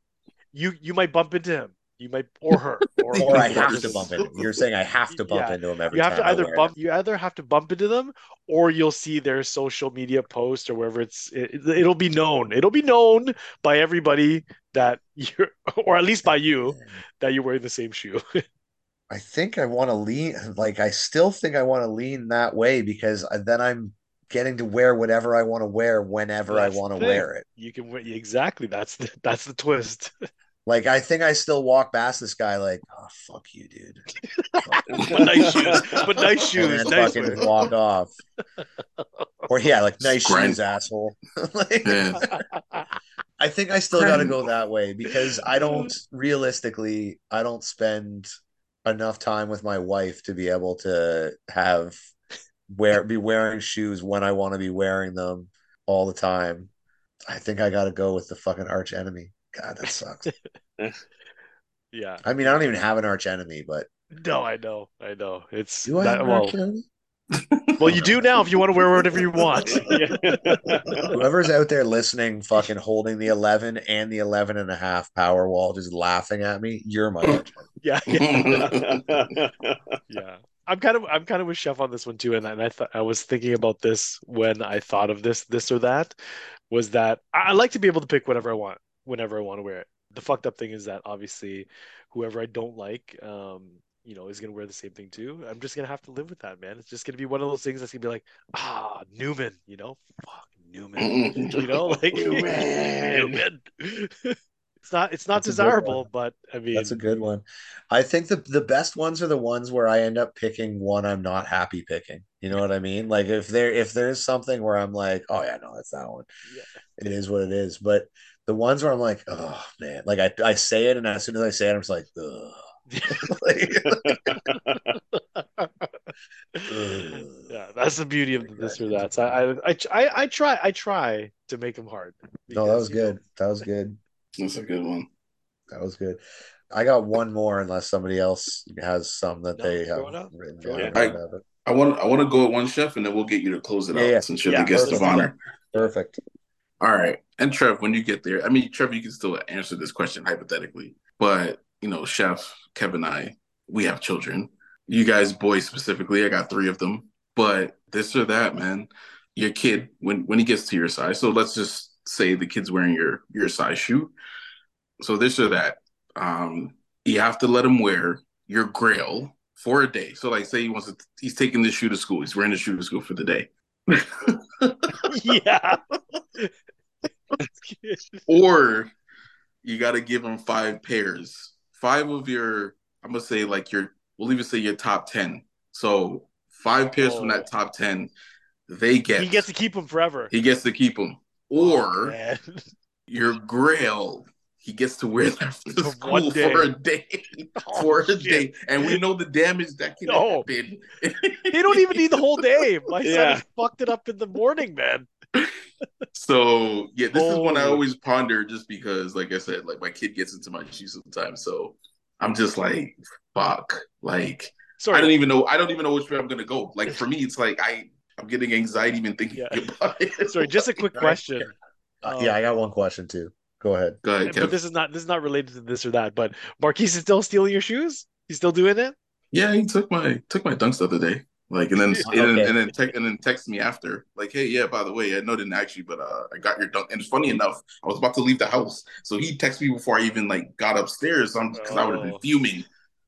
You you might bump into him. You might or her or, or I have to bump into. him. You're saying I have to bump Yeah. into him every You have time. to either bump. it. You either have to bump into them, or you'll see their social media post or wherever it's. It, it'll be known. It'll be known by everybody that you're, or at least by you, that you're wearing the same shoe. I think I want to lean. Like I still think I want to lean that way because uh, then I'm getting to wear whatever I want to wear whenever I want to wear it. You can wear exactly. That's the that's the twist. Like I think I still walk past this guy like, oh fuck you, dude. But nice shoes. But nice and shoes. then Nice fucking wear. walk off. Or yeah, like nice Grind. shoes, asshole. like, I think I still got to go that way because I don't realistically, I don't spend enough time with my wife to be able to have wear be wearing shoes when I want to be wearing them all the time. I think I got to go with the fucking arch enemy. God, that sucks. Yeah. I mean, I don't even have an arch enemy, but No, I know. I know. It's do I that- have an well, arch enemy? well, you do now if you want to wear whatever you want. Whoever's out there listening, fucking holding the 11 and the 11 and a half power wall, just laughing at me, you're my arch enemy. yeah, yeah, yeah. I'm kind of I'm kind of with Chef on this one too, and, and I thought I was thinking about this when I thought of this this or that. Was that I I like to be able to pick whatever I want whenever I want to wear it. The fucked up thing is that obviously whoever I don't like, um, you know, is gonna wear the same thing too. I'm just gonna have to live with that, man. It's just gonna be one of those things that's gonna be like, ah, Newman, you know, fuck Newman, you know, like Newman. Newman. it's not it's not That's desirable, but I mean, That's a good one. I think the the best ones are the ones where I end up picking one I'm not happy picking. You know what I mean? Like if there if there's something where I'm like, oh yeah, no, that's that one. Yeah. It is what it is. But the ones where I'm like, oh man, like I I say it and as soon as I say it, I'm just like, ugh. Like, yeah, that's the beauty of the this or that. So I, I, I, I try, I try to make them hard. no, that was you know, good. That was good. That's a good one. That was good. I got one more unless somebody else has some that No, they have throw written Throw down. it or I want I want to go at one chef, and then we'll get you to close it Yeah, out yeah. since you're Yeah, the guest of honor. Perfect. All right. And Trev, when you get there, I mean, Trev, you can still answer this question hypothetically, but you know, Chef, Kevin, and I, we have children. You guys, boys specifically, I got three of them. But this or that, man, your kid, when when he gets to your size, so let's just say the kid's wearing your your size shoe. So this or that, um, you have to let him wear your grail for a day. So like say he wants to he's taking this shoe to school, he's wearing the shoe to school for the day. yeah. or you got to give them five pairs, five of your. I'm gonna say like your. We'll even say your top ten. So five pairs from that oh. top ten, they get. he gets to keep them forever. He gets to keep them. Oh, Or man. your Grail, he gets to wear that to For school day. for a day. Oh, for a shit. day, and we know the damage that can No. happen. They don't even need the whole day. My son Yeah. has fucked it up in the morning, man. So yeah, this is one I always ponder just because, like I said, like my kid gets into my shoes sometimes. So I'm just like, fuck. Like Sorry, I don't even know. I don't even know which way I'm gonna go. Like for me, it's like I I'm getting anxiety even thinking Yeah. about it. sorry. Just a quick question. Uh, yeah, I got one question too. Go ahead. Go ahead, but this is not this is not related to this or that. But Marquise is still stealing your shoes. He's still doing it. Yeah, he took my took my dunks the other day. Like and then and then Okay. and then, te- and then text me after. Like, hey, yeah, by the way, I know I didn't ask you, but uh I got your dunk. And funny enough, I was about to leave the house. So he texted me before I even like got upstairs. because I would have Oh. been fuming.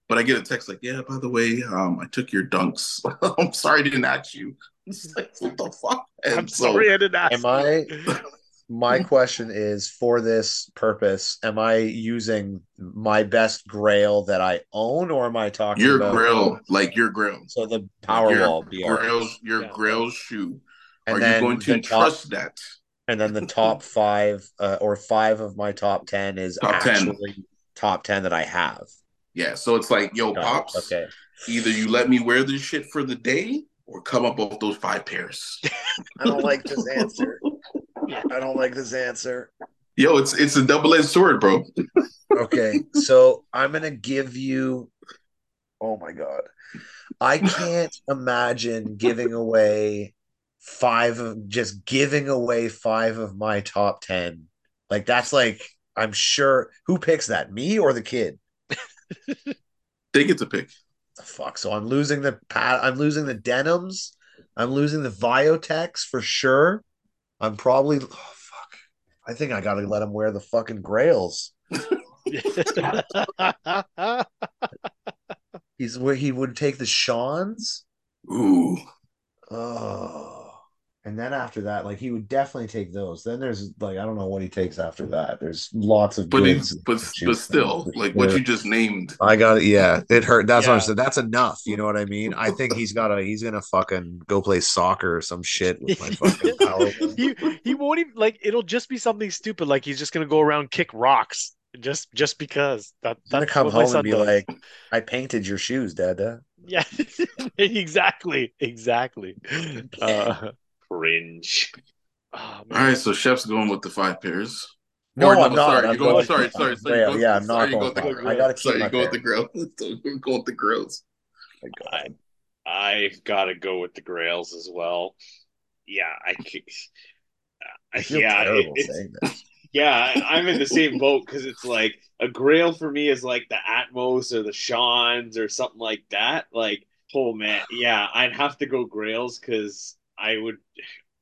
But I get a text like, yeah, by the way, um, I took your dunks. I'm sorry I didn't ask you. It's like, what the fuck? And I'm so- sorry I didn't ask. Am I? My question is for this purpose, am I using my best grail that I own or am I talking your about grill, like your grill. So the Your Powerwall BR. Grail's your Yeah. Grail's shoe. And Are you then going to the top- trust that? and then the top five uh, or five of my top 10 is Top 10. actually top 10 that I have. Yeah. So it's like, yo, Got it. pops. Okay. Either you let me wear this shit for the day or come up with those five pairs. I don't like this answer. I don't like this answer. Yo, it's it's a double edged sword, bro. Okay. So I'm going to give you. Oh my God. I can't imagine giving away five of just giving away five of my top 10. Like, that's like, I'm sure. Who picks that? Me or the kid? They get to pick. the fuck? So I'm losing the pat. I'm losing the denims. I'm losing the Viotex for sure. I'm probably. Oh, fuck. I think I gotta let him wear the fucking Grails. He's where he would take the Shawns. Ooh. Oh. And then after that, like he would definitely take those. Then there's like I don't know what he takes after that. There's lots of But goods but but still, from. like what you just named. I got it. Yeah, it hurt. That's what I'm Yeah. saying. That's enough. You know what I mean? I think he's got to. He's gonna fucking go play soccer or some shit with my fucking power. he he won't even like it'll just be something stupid like he's just gonna go around kick rocks just just because that He's gonna that's come what my home son and be does. like, "I painted your shoes, Dada." yeah exactly exactly uh Cringe. oh, All man. right, so Chef's going with the five pairs. No, Or I'm not. Sorry, I'm you're going. going- Sorry, sorry, sorry. Grail. you're Yeah, I'm sorry, not you're going the. I gotta keep Sorry, my you go with the pair. grill. You're going with the grills. My God. I've got to go with the Grails as well. Yeah, I. c- I feel yeah, it- terrible it's, saying this. yeah, I- I'm in the same boat because it's like a Grail for me is like the Atmos or the Shawns or something like that. Like, oh man, yeah, I'd have to go Grails because I would,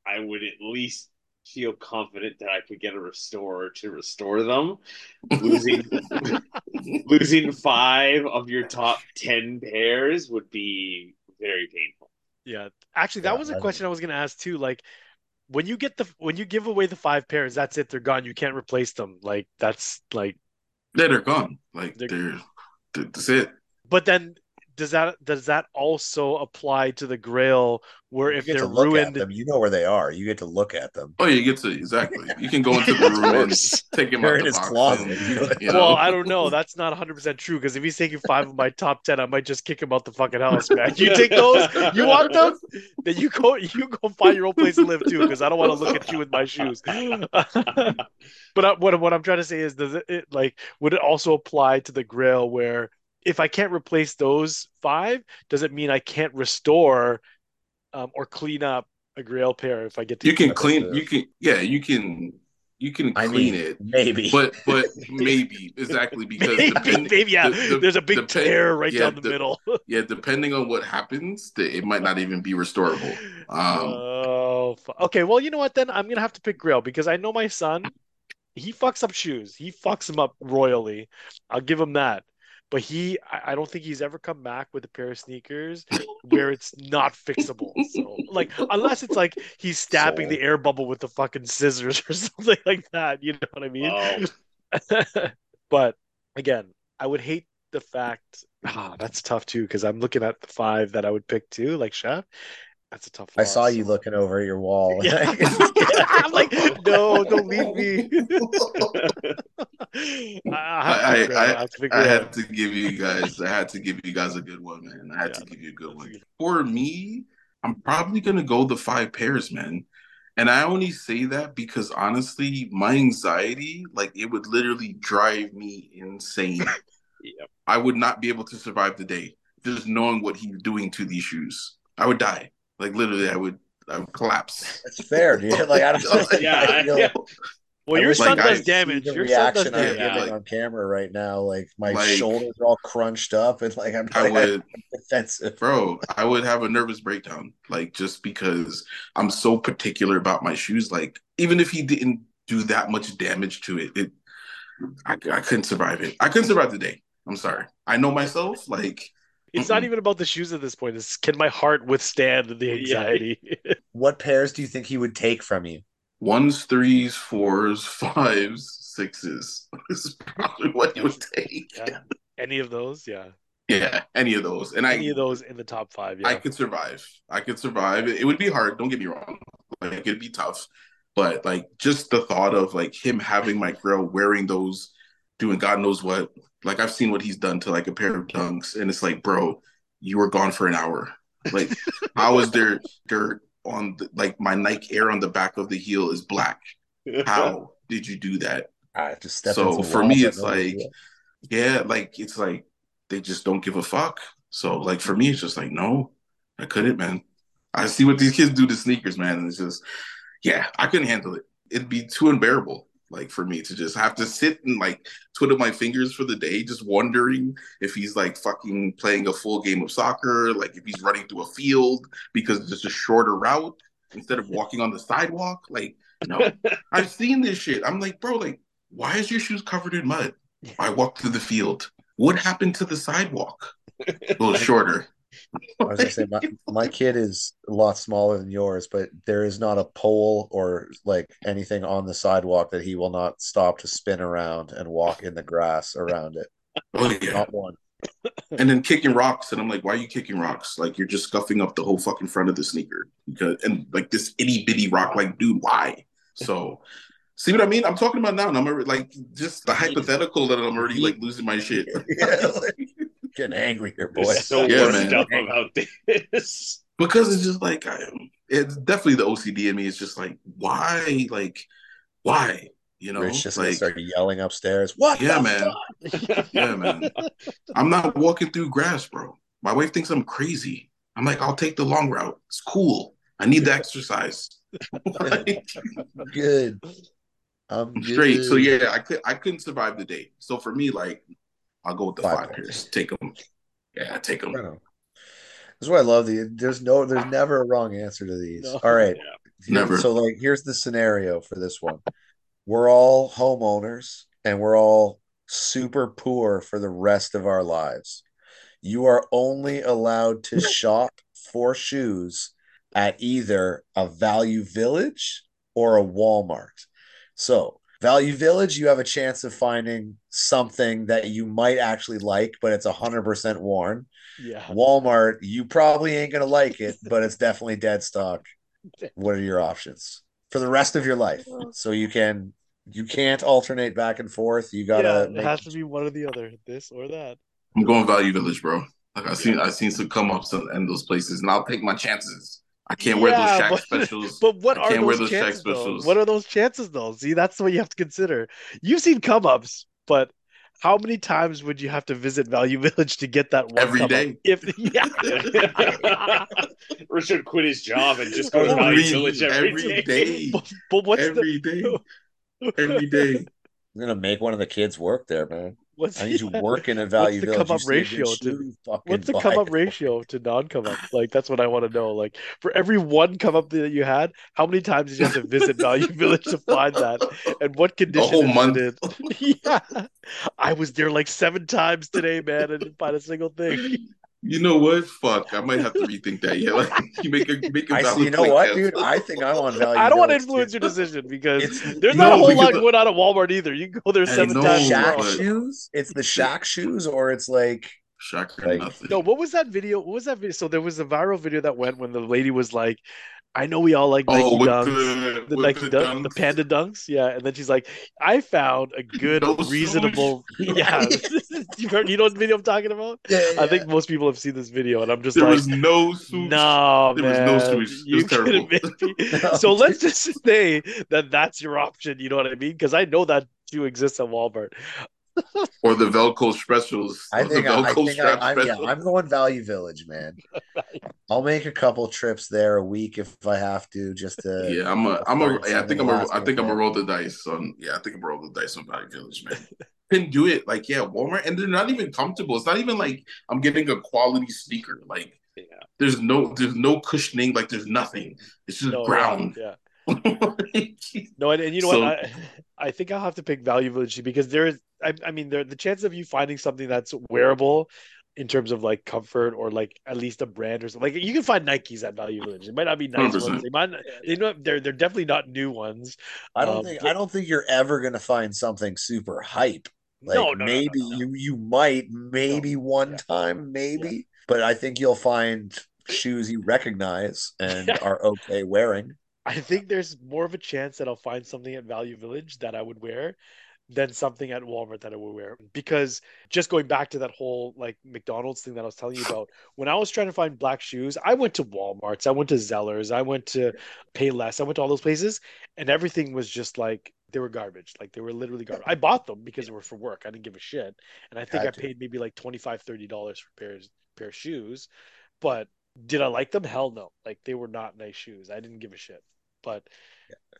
I would at least feel confident that I could get a restorer to restore them. Losing, losing five of your top ten pairs would be very painful. yeah actually that Yeah, was a question i was gonna ask too like when you get the when you give away the five pairs that's it they're gone you can't replace them like that's like Yeah, they're gone. Like They're- they're, they're that's it. but then does that does that also apply to the grail where You if get they're to look ruined at them. You know where they are. You get to look at them. Oh, you get to exactly. You can go into the room and course. take him They're out in his box. closet, and, you know? Well, I don't know. That's not 100% true because if he's taking five of my top 10, I might just kick him out the fucking house, man. You take those? You want them? Then you go you go find your own place to live too because I don't want to look at you with my shoes. but I, what what I'm trying to say is does it, it like would it also apply to the grill where if I can't replace those five, does it mean I can't restore um, or clean up a grail pair if I get to you can clean. the- You can yeah. You can you can I clean mean, it. maybe. But but maybe exactly because maybe, depend- maybe yeah, the- the- there's a big depend- tear right yeah, down the, the- middle. yeah, depending on what happens, the- it might not even be restorable. Um, oh, fu- okay. Well, you know what? Then I'm gonna have to pick Grail because I know my son. He fucks up shoes. He fucks them up royally. I'll give him that. But he, I I don't think he's ever come back with a pair of sneakers where it's not fixable. So, like, unless it's like he's stabbing So- the air bubble with the fucking scissors or something like that. You know what I mean? Oh, but again, I would hate the fact. Ah, that's tough too because I'm looking at the five that I would pick too, like Chef. That's a tough. I saw you looking over at your wall. Yeah. I'm like, no, don't leave me. I, have I- I- I have to pick I Grail. had to give you guys. I had to give you guys a good one, man. I had to give you a good one. For me, I'm probably gonna go the five pairs, man. And I only say that because honestly, my anxiety, like it would literally drive me insane. Yep. I would not be able to survive the day just knowing what he's doing to these shoes. I would die. Like literally, I would I would collapse. That's fair, dude. Like I don't. Yeah, I feel- yeah. Well, I your wish son I does could damage. the Your son does I'm damage. Yeah. giving on camera right now, like my Like- shoulders are all crunched up, and like I'm, I would, defensive. bro. I would have a nervous breakdown, like just because I'm so particular about my shoes. Like even if he didn't do that much damage to it, it I, I couldn't survive it. I couldn't survive the day. I'm sorry. I know myself. Like It's not even about the shoes at this point. It's can my heart withstand the anxiety? What pairs do you think he would take from you? ones, threes, fours, fives, sixes. This is probably what you would take. yeah. Any of those? Yeah. Yeah, any of those. And Any I of those in the top five? Yeah. I could survive. I could survive. It would be hard, don't get me wrong. Like it'd be tough. But like just the thought of like him having my girl wearing those, doing God knows what. Like I've seen what he's done to like a pair of dunks, and it's like, bro, you were gone for an hour. Like, how is there dirt on the, like my Nike Air on the back of the heel is black? How did you do that? I just step So for me, it's like, it. yeah, like it's like they just don't give a fuck. So like for me, it's just like no, I couldn't, man. I see what these kids do to sneakers, man, and it's just, yeah, I couldn't handle it. It'd be too unbearable, like for me to just have to sit and like twiddle my fingers for the day, just wondering if he's like fucking playing a full game of soccer, like if he's running through a field because it's just a shorter route instead of walking on the sidewalk. Like, no, I've seen this shit. I'm like, bro, like, why is your shoes covered in mud? I walked through the field. What happened to the sidewalk? A little shorter. I was gonna say my, my kid is a lot smaller than yours, but there is not a pole or like anything on the sidewalk that he will not stop to spin around and walk in the grass around it. Oh yeah. Not one. And then kicking rocks, and I'm like, why are you kicking rocks? Like you're just scuffing up the whole fucking front of the sneaker because and like this itty bitty rock, like dude, why? So. See what I mean? I'm talking about now, and I'm already, like just the hypothetical that I'm already like losing my shit. Yeah, like, getting angry here, boy. You're so Yeah, worked man. up about this. because it's just like I, it's definitely the OCD in me. It's just like why, like why, you know? Rich just gonna like start yelling upstairs. What? yeah, man, yeah, man. I'm not walking through grass, bro. My wife thinks I'm crazy. I'm like, I'll take the long route. It's cool. I need the exercise. Like, I'm good. I'm I'm straight. So yeah, I could I couldn't survive the day. So for me, like, I'll go with the Five five, pairs. pairs. Take them. Yeah, take them. Right on. That's what I love. The there's no there's ah. never a wrong answer to these. No. All right. Yeah. Never. So like here's the scenario for this one. We're all homeowners and we're all super poor for the rest of our lives. You are only allowed to shop for shoes at either a Value Village or a Walmart. So, Value Village, you have a chance of finding something that you might actually like, but it's 100% worn. Yeah. Walmart, you probably ain't gonna like it, but it's definitely dead stock. What are your options for the rest of your life? So you can you can't alternate back and forth. You gotta it make, has to be one or the other, this or that. I'm going Value Village, bro. Like I seen I seen some come ups in, in those places, and I'll take my chances. I can't wear those Yeah, Shaq but- specials. But what I are can't wear those those Shaq chances? Though? What are those chances, though? See, that's what you have to consider. You've seen come ups, but how many times would you have to visit Value Village to get that one Every come day. If yeah, Richard quit his job and just go to Value Village every every day. day. but, but what's every day, every day. I'm gonna make one of the kids work there, man. The what's I need you yeah, working at Value what's the Village. come-up You see a good ratio to- What's the come up ratio to non come up? Like that's what I want to know. Like for every one come up that you had, how many times did you have to visit Value Village to find that? And what condition whole is month. Yeah. I was there like seven times today, man, and didn't find a single thing. You know what? Fuck, I might have to rethink that. Yeah, like you make a make a I see, valid you know what, Kev. dude? I think I want on Value. I don't want to influence too. your decision because It's there's No, not a whole lot because- going on at Walmart either. You can go there seven know, times. in Shaq but- shoes. It's the Shaq shoes, or it's like Shaq or Like- nothing. No, what was that video? What was that video? So there was a viral video that went when the lady was like, I know we all like Nike oh, dunks. the, the Nike the dunk, the panda dunks, yeah. And then she's like, "I found a good, reasonable, yeah." you, heard, you know what video I'm talking about? yeah, I think most people have seen this video, and I'm just There like, was no swoosh. "No, There was no swoosh. You was terrible. couldn't make me." No, So let's just say that that's your option. You know what I mean? Because I know that shoe exists at Walmart. Or the Velcro specials. I the think, I, I think I, I'm, yeah, specials. I'm going Value Village, man. I'll make a couple trips there a week if I have to, just to. Yeah, I'm a, I'm a, yeah, I think I'm a, last think I'm a roll the dice on, yeah, I think I'm a roll the dice on Value Village, man. Couldn't do it, like, yeah, Walmart, and they're not even comfortable. It's not even like I'm getting a quality sneaker. Like, Yeah. there's no, there's no cushioning, like, there's nothing. It's just No, ground. Yeah. No, and, and you know So- what? I, I think I'll have to pick Value Village because there is, I, I mean, there the chance of you finding something that's wearable in terms of like comfort or like at least a brand or something. Like you can find Nikes at Value Village. It might not be nice 100%. ones. They might, not- they know they're they're definitely not new ones. I don't Um, think but- I don't think you're ever gonna find something super hype. Like no, no, no, no, maybe no, no. you you might maybe one Yeah. time maybe, but I think you'll find shoes you recognize and are okay wearing. I think there's more of a chance that I'll find something at Value Village that I would wear than something at Walmart that I would wear. Because just going back to that whole like McDonald's thing that I was telling you about, when I was trying to find black shoes, I went to Walmart's, I went to Zellers, I went to Payless, I went to all those places, and everything was just like they were garbage. Like they were literally garbage. I bought them because they were for work. I didn't give a shit. And I think I paid maybe like 25 $30 for pairs pair of shoes. But did I like them? Hell no. Like they were not nice shoes. I didn't give a shit. But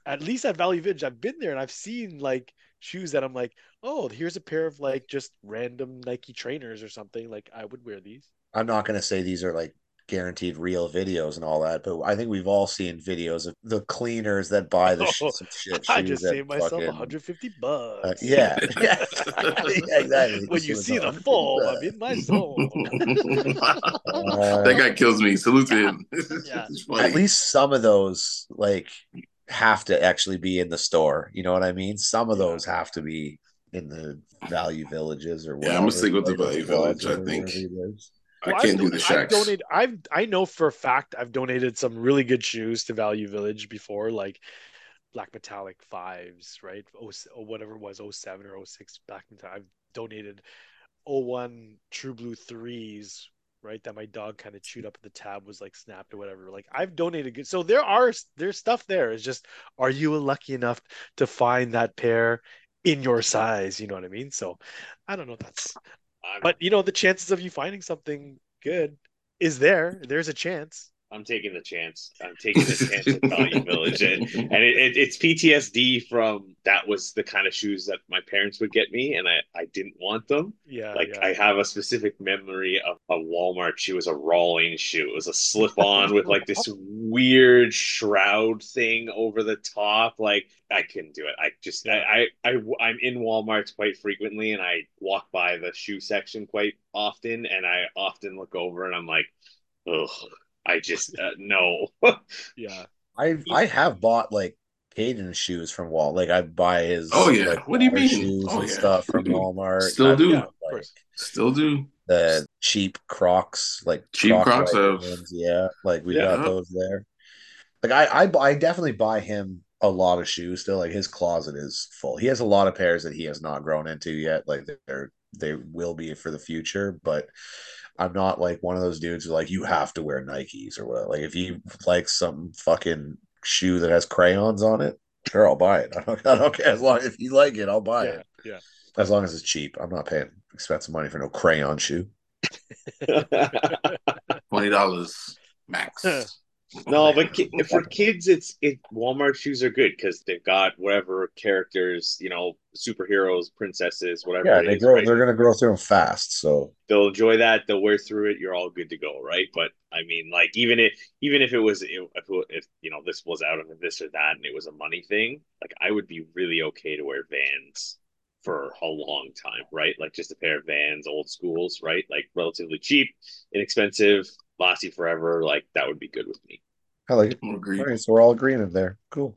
at least at Value Village, I've been there and I've seen like shoes that I'm like, oh, here's a pair of like just random Nike trainers or something. Like I would wear these. I'm not gonna say these are like guaranteed real videos and all that, but I think we've all seen videos of the cleaners that buy the sh- Oh, some shit I just saved myself fucking- 150 bucks. uh, yeah, yeah, yeah, exactly. When you see the 150 foam, bucks. I'm in my zone. that guy kills me. Salute to him. Yeah. At least some of those like have to actually be in the store. You know what I mean? Some of those have to be in the value villages or Yeah. I'm gonna stick with the Value Village, clubs I think. whatever it is. I Well, can't I've do don- the I've Shaqs. donated. I've I know for a fact I've donated some really good shoes to Value Village before, like Black Metallic fives, right? Oh, or oh, whatever it was, 07 or 06 Black Metallic. I've donated 01 True Blue threes, right? That my dog kind of chewed up. The tab was like snapped or whatever. Like I've donated good. So there are there's stuff there. It's just are you lucky enough to find that pair in your size? You know what I mean? So I don't know. That's but you know, the chances of you finding something good is there. There's a chance. I'm taking the chance. I'm taking the chance at Value Village, and, and it, it, it's PTSD from that was the kind of shoes that my parents would get me, and I, I didn't want them. Yeah, Like yeah. I have a specific memory of a Walmart shoe. It was a Rawlings shoe. It was a slip on with like this weird shroud thing over the top. Like I couldn't do it. I just I, I I I'm in Walmart's quite frequently, and I walk by the shoe section quite often, and I often look over and I'm like, ugh. I just uh, no. yeah. I I have bought like Caden shoes from Walt. Like I buy his. Oh, yeah. like, What do you mean? Shoes Oh, and yeah. stuff from Walmart. Still I've do. got, Of like course. Still do. the cheap Crocs, like Cheap Croc Crocs white have- ones. Yeah, like we Yeah. got those there. Like I, I, I definitely buy him a lot of shoes still. Like his closet is full. He has a lot of pairs that he has not grown into yet. Like they're they will be for the future, but I'm not like one of those dudes who like you have to wear Nikes or what. Like if you like some fucking shoe that has crayons on it, sure I'll buy it. I don't, I don't care as long if you like it, I'll buy Yeah. it. Yeah. As long as it's cheap. I'm not paying expensive money for no crayon shoe. Twenty dollars max. No, but ki- for kids, it's it. Walmart shoes are good because they've got whatever characters, you know, superheroes, princesses, whatever. Yeah, they is, grow. right? They're gonna grow through them fast. So They'll enjoy that. They'll wear through it. You're all good to go, right? But I mean, like even if even if it was if, if you know this was out of this or that and it was a money thing, like I would be really okay to wear Vans for a long time, right? Like just a pair of Vans, old schools, right? Like relatively cheap, inexpensive, last you forever. Like that would be good with me. I like it. All right, so we're all agreeing in there. Cool.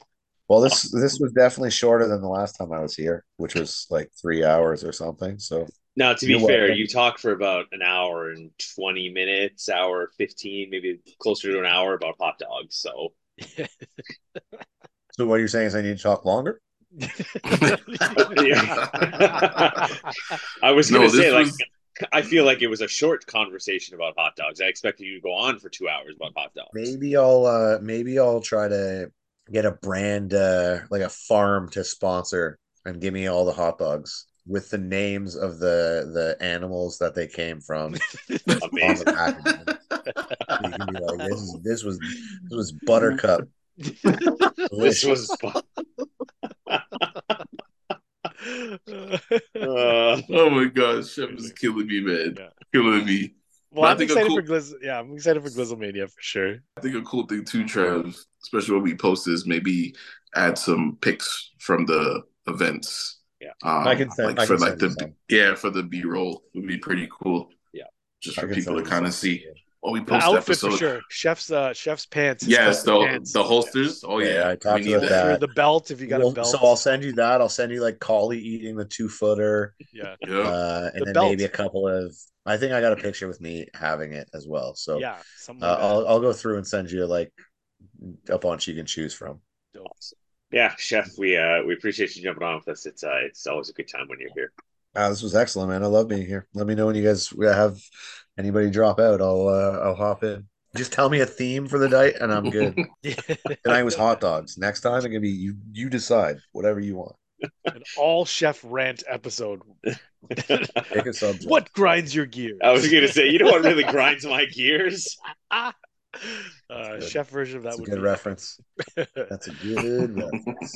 Well, this this was definitely shorter than the last time I was here, which was like three hours or something. So Now, to be You're fair, welcome. you talk for about an hour and 20 minutes, hour 15, maybe closer to an hour about hot dogs. So, so what you're saying is I need to talk longer? I was going to this say, like, was- I feel like it was a short conversation about hot dogs. I expected you to go on for two hours about hot dogs. Maybe I'll uh maybe I'll try to get a brand uh like a farm to sponsor and give me all the hot dogs. with the names of the the animals that they came from on the Amazing. packaging. You can be like, this, is, this was this was buttercup. This was uh, Oh my gosh, Chef is killing me, man. Yeah. Killing me. well, I I'm think excited cool- for Gliz. Yeah, I'm excited for Glizzlemania for sure. I think a cool thing too, Trev, especially when we post is maybe add some pics from the events. Yeah. um, I can send- like I for can like send the you yeah for the B roll would be pretty cool. Yeah. just I for people to kind of some. see. Oh, we The post outfit episode. for sure. Chef's uh, chef's pants. Yes, the pants. the holsters. Oh Yeah, yeah, I talked we need about For that. the belt, if you got Well, a belt. So I'll send you that. I'll send you like Collie eating the two footer, yeah, Yeah. uh, and The then belt. maybe a couple of. I think I got a picture with me having it as well. So yeah, uh, like. I'll I'll go through and send you like a bunch you can choose from. Dope. yeah, Chef, we uh we appreciate you jumping on with us. It's uh it's always a good time when you're here. Ah, this was excellent, man. I love being here. Let me know when you guys have anybody drop out. I'll uh, I'll hop in. Just tell me a theme for the night, and I'm good. Tonight was hot dogs. Next time it can be you. You decide whatever you want. An all chef rant episode. Pick a. What grinds your gears? I was gonna say, you know what really grinds my gears? uh, chef version of that That's a good be. reference. That's a good reference.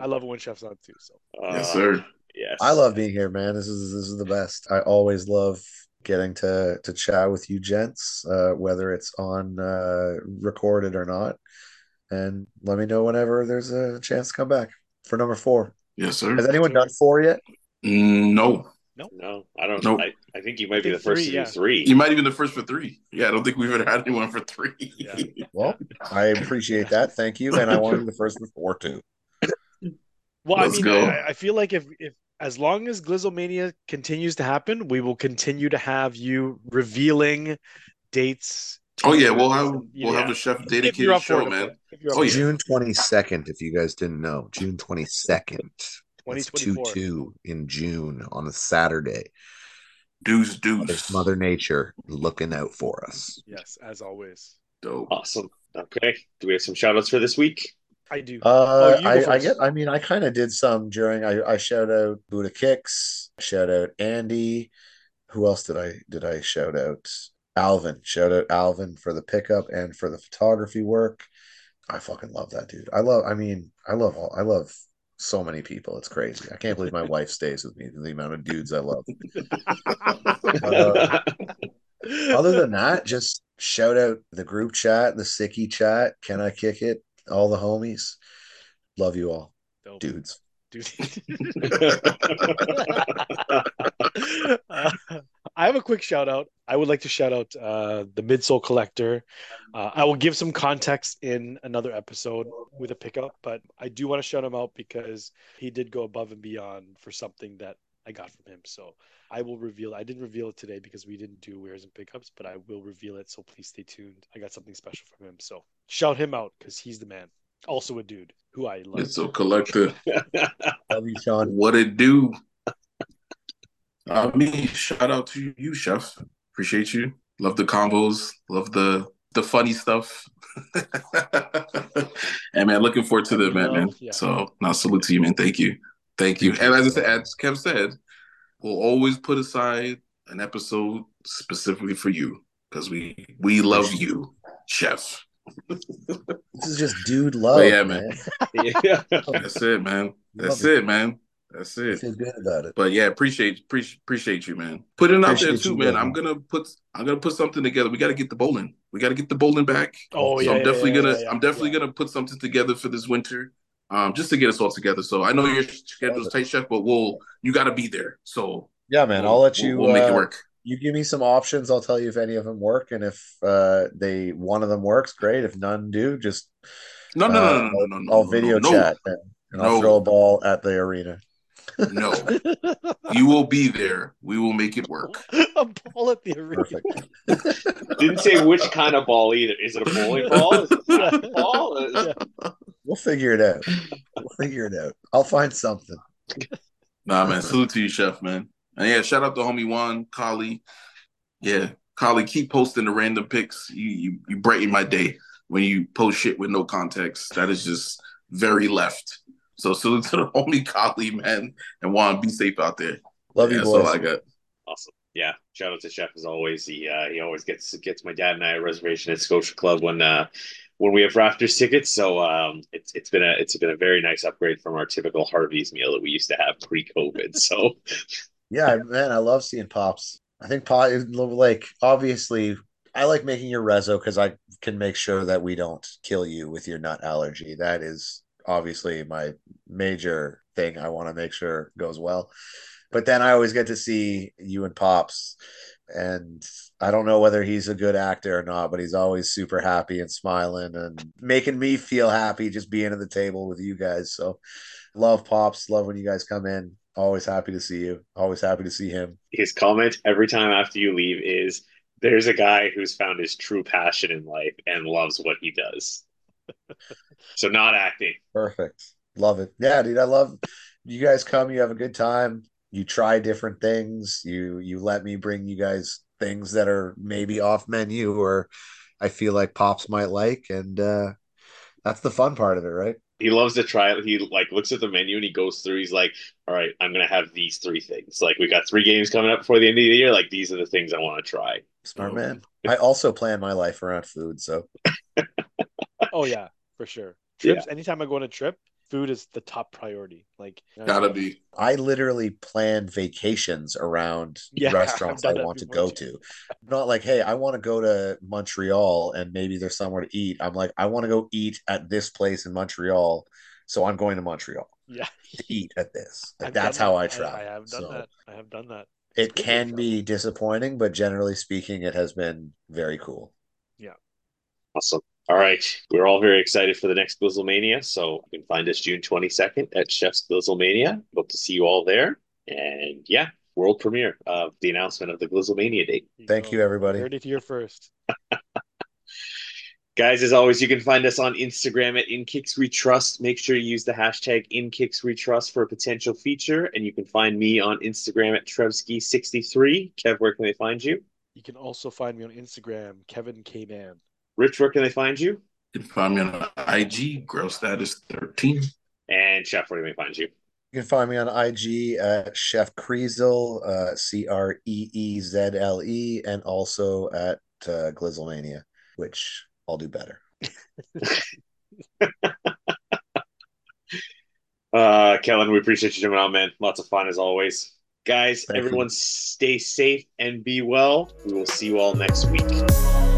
I love it when chef's on too. So yes, Uh, sir. Yes. I love being here, man. This is this is the best. I always love getting to to chat with you gents, uh, whether it's on uh, recorded or not. And let me know whenever there's a chance to come back for number four. Yes, sir. Has anyone done four yet? No. no, No, I don't Nope. I, I think you might be the first three, to yeah. do three. you might even the first for three. Yeah, I don't think we've ever had anyone for three. Yeah. Well, I appreciate that. Thank you. And I want to be the first with four too. Well, Let's I mean. I, I feel like if if as long as Glizzlemania continues to happen, we will continue to have you revealing dates. Oh yeah, we'll have and, we'll know, have a chef if you're dedicated for show, it, man. course. If you're up Oh, yeah. June twenty second, if you guys didn't know. June twenty second. That's two two in June on a Saturday. Deuce, There's. Mother Nature looking out for us. Yes, as always. Dope. Awesome. Okay. Do we have some shout outs for this week? I do. Uh, Oh, I, I get. I mean, I kind of did some during. I, I shout out Buddha Kicks. Shout out Andy. Who else did I did I shout out? Alvin. Shout out Alvin for the pickup and for the photography work. I fucking love that dude. I love. I mean, I love all. I love so many people. It's crazy. I can't believe my wife stays with me. The amount of dudes I love. Uh, Other than that, just shout out the group chat, the sicky chat. Can I kick it? All the homies. Love you all, Dope. dudes. Dude. Uh, I have a quick shout out. I would like to shout out uh, the Midsole Collector. Uh, I will give some context in another episode with a pickup, but I do want to shout him out because he did go above and beyond for something that I got from him. So I will reveal. I didn't reveal it today because we didn't do wares and pickups, but I will reveal it. So please stay tuned. I got something special from him. So shout him out because he's the man. Also a dude who I love. It's a collector. Love you, Sean. What it do? Uh, me, shout out to you, chef. Appreciate you. Love the combos. Love the the funny stuff. and man, looking forward to the event, man. Yeah. So, now salute to you, man. Thank you, thank you. And as I said, as Kev said, we'll always put aside an episode specifically for you because we we love you, chef. This is just dude love, Oh, yeah, man. man. yeah. That's it, man. That's Love it, man. That's I it. feel good about it. But yeah, appreciate appreciate appreciate you, man. Put it out there too, you, man. brother. I'm gonna put I'm gonna put something together. We got to get the bowling. We got to get the bowling back. Oh so yeah, I'm definitely yeah, gonna yeah, yeah, I'm definitely yeah. gonna put something together for this winter, um, just to get us all together. So I know your schedule's tight, chef, but we'll you got to be there. So Yeah, man. we'll, I'll let we'll- you. We'll, make it uh, work. You give me some options. I'll tell you if any of them work, and if uh, they one of them works, great. If none do, just No, no, uh, no, no, no, no, no. I'll no, video no, chat and, and I'll No. throw a ball at the arena. No, you will be there. We will make it work. a ball at the arena. Perfect. Didn't say which kind of ball either. Is it a bowling ball? Is it a basketball? Is- We'll figure it out. We'll figure it out. I'll find something. Nah, man. Salute to you, chef, man. And yeah, shout out to homie Juan, Kali. Yeah, Kali, keep posting the random pics. You, you you brighten my day when you post shit with no context. That is just very left. So salute to the homie Kali, man, and want to be safe out there. Love Yeah, you, that's boys. all I got. Awesome. Yeah. Shout out to Chef as always. He uh, he always gets gets my dad and I a reservation at Scotia Club when uh when we have Raptors tickets. So um it's it's been a it's been a very nice upgrade from our typical Harvey's meal that we used to have pre COVID. So Yeah, man, I love seeing pops. I think pop like obviously I like making your rezo because I can make sure that we don't kill you with your nut allergy. That is obviously my major thing. I want to make sure goes well. But then I always get to see you and Pops. And I don't know whether he's a good actor or not, but he's always super happy and smiling and making me feel happy just being at the table with you guys. So love Pops. Love when you guys come in. Always happy to see you. Always happy to see him. his comment every time after you leave is there's a guy who's found his true passion in life and loves what he does. so not acting. Perfect. Love it. Yeah, dude. I love you guys come, you have a good time, you try different things, you you let me bring you guys things that are maybe off menu or I feel like Pops might like, and uh that's the fun part of it, right? He loves to try it. He like looks at the menu and he goes through. He's like, "All right, I'm gonna have these three things. Like we got three games coming up before the end of the year. Like these are the things I want to try." Smart Oh. man. I also plan my life around food, so Oh yeah, for sure. Trips. Anytime I go on a trip, food is the top priority. Like Gotta be. I literally plan vacations around Yeah, restaurants I've I done that want to go too. to. Not like, hey, I want to go to Montreal and maybe there's somewhere to eat. I'm like, I want to go eat at this place in Montreal, so I'm going to Montreal yeah, to eat at this. Like that's how that. I travel. I, have done So that. I have done that. It good way can be disappointing, but generally speaking, it has been very cool. Yeah. Awesome. All right, we're all very excited for the next Glizzlemania. So you can find us June 22nd at Chef's Glizzlemania. Hope to see you all there. And yeah, world premiere of the announcement of the Glizzlemania date. Thank you, everybody. Heard it here first. Guys, as always, you can find us on Instagram at InKixWeTrust. Make sure you use the hashtag InKixWeTrust for a potential feature. And you can find me on Instagram at Trevski63. Kev, where can they find you? You can also find me on Instagram, Kevin K Man. Rich, where can they find you? You can find me on IG, Grail Status 13. And Chef, where can they find you? You can find me on IG at Chef Creezle, uh, C R E E Z L E, and also at uh, Glizzlemania, which I'll do better. Uh, Kellen, we appreciate you jumping on, man. Lots of fun as always. Guys, Thank you. everyone stay safe and be well. We will see you all next week.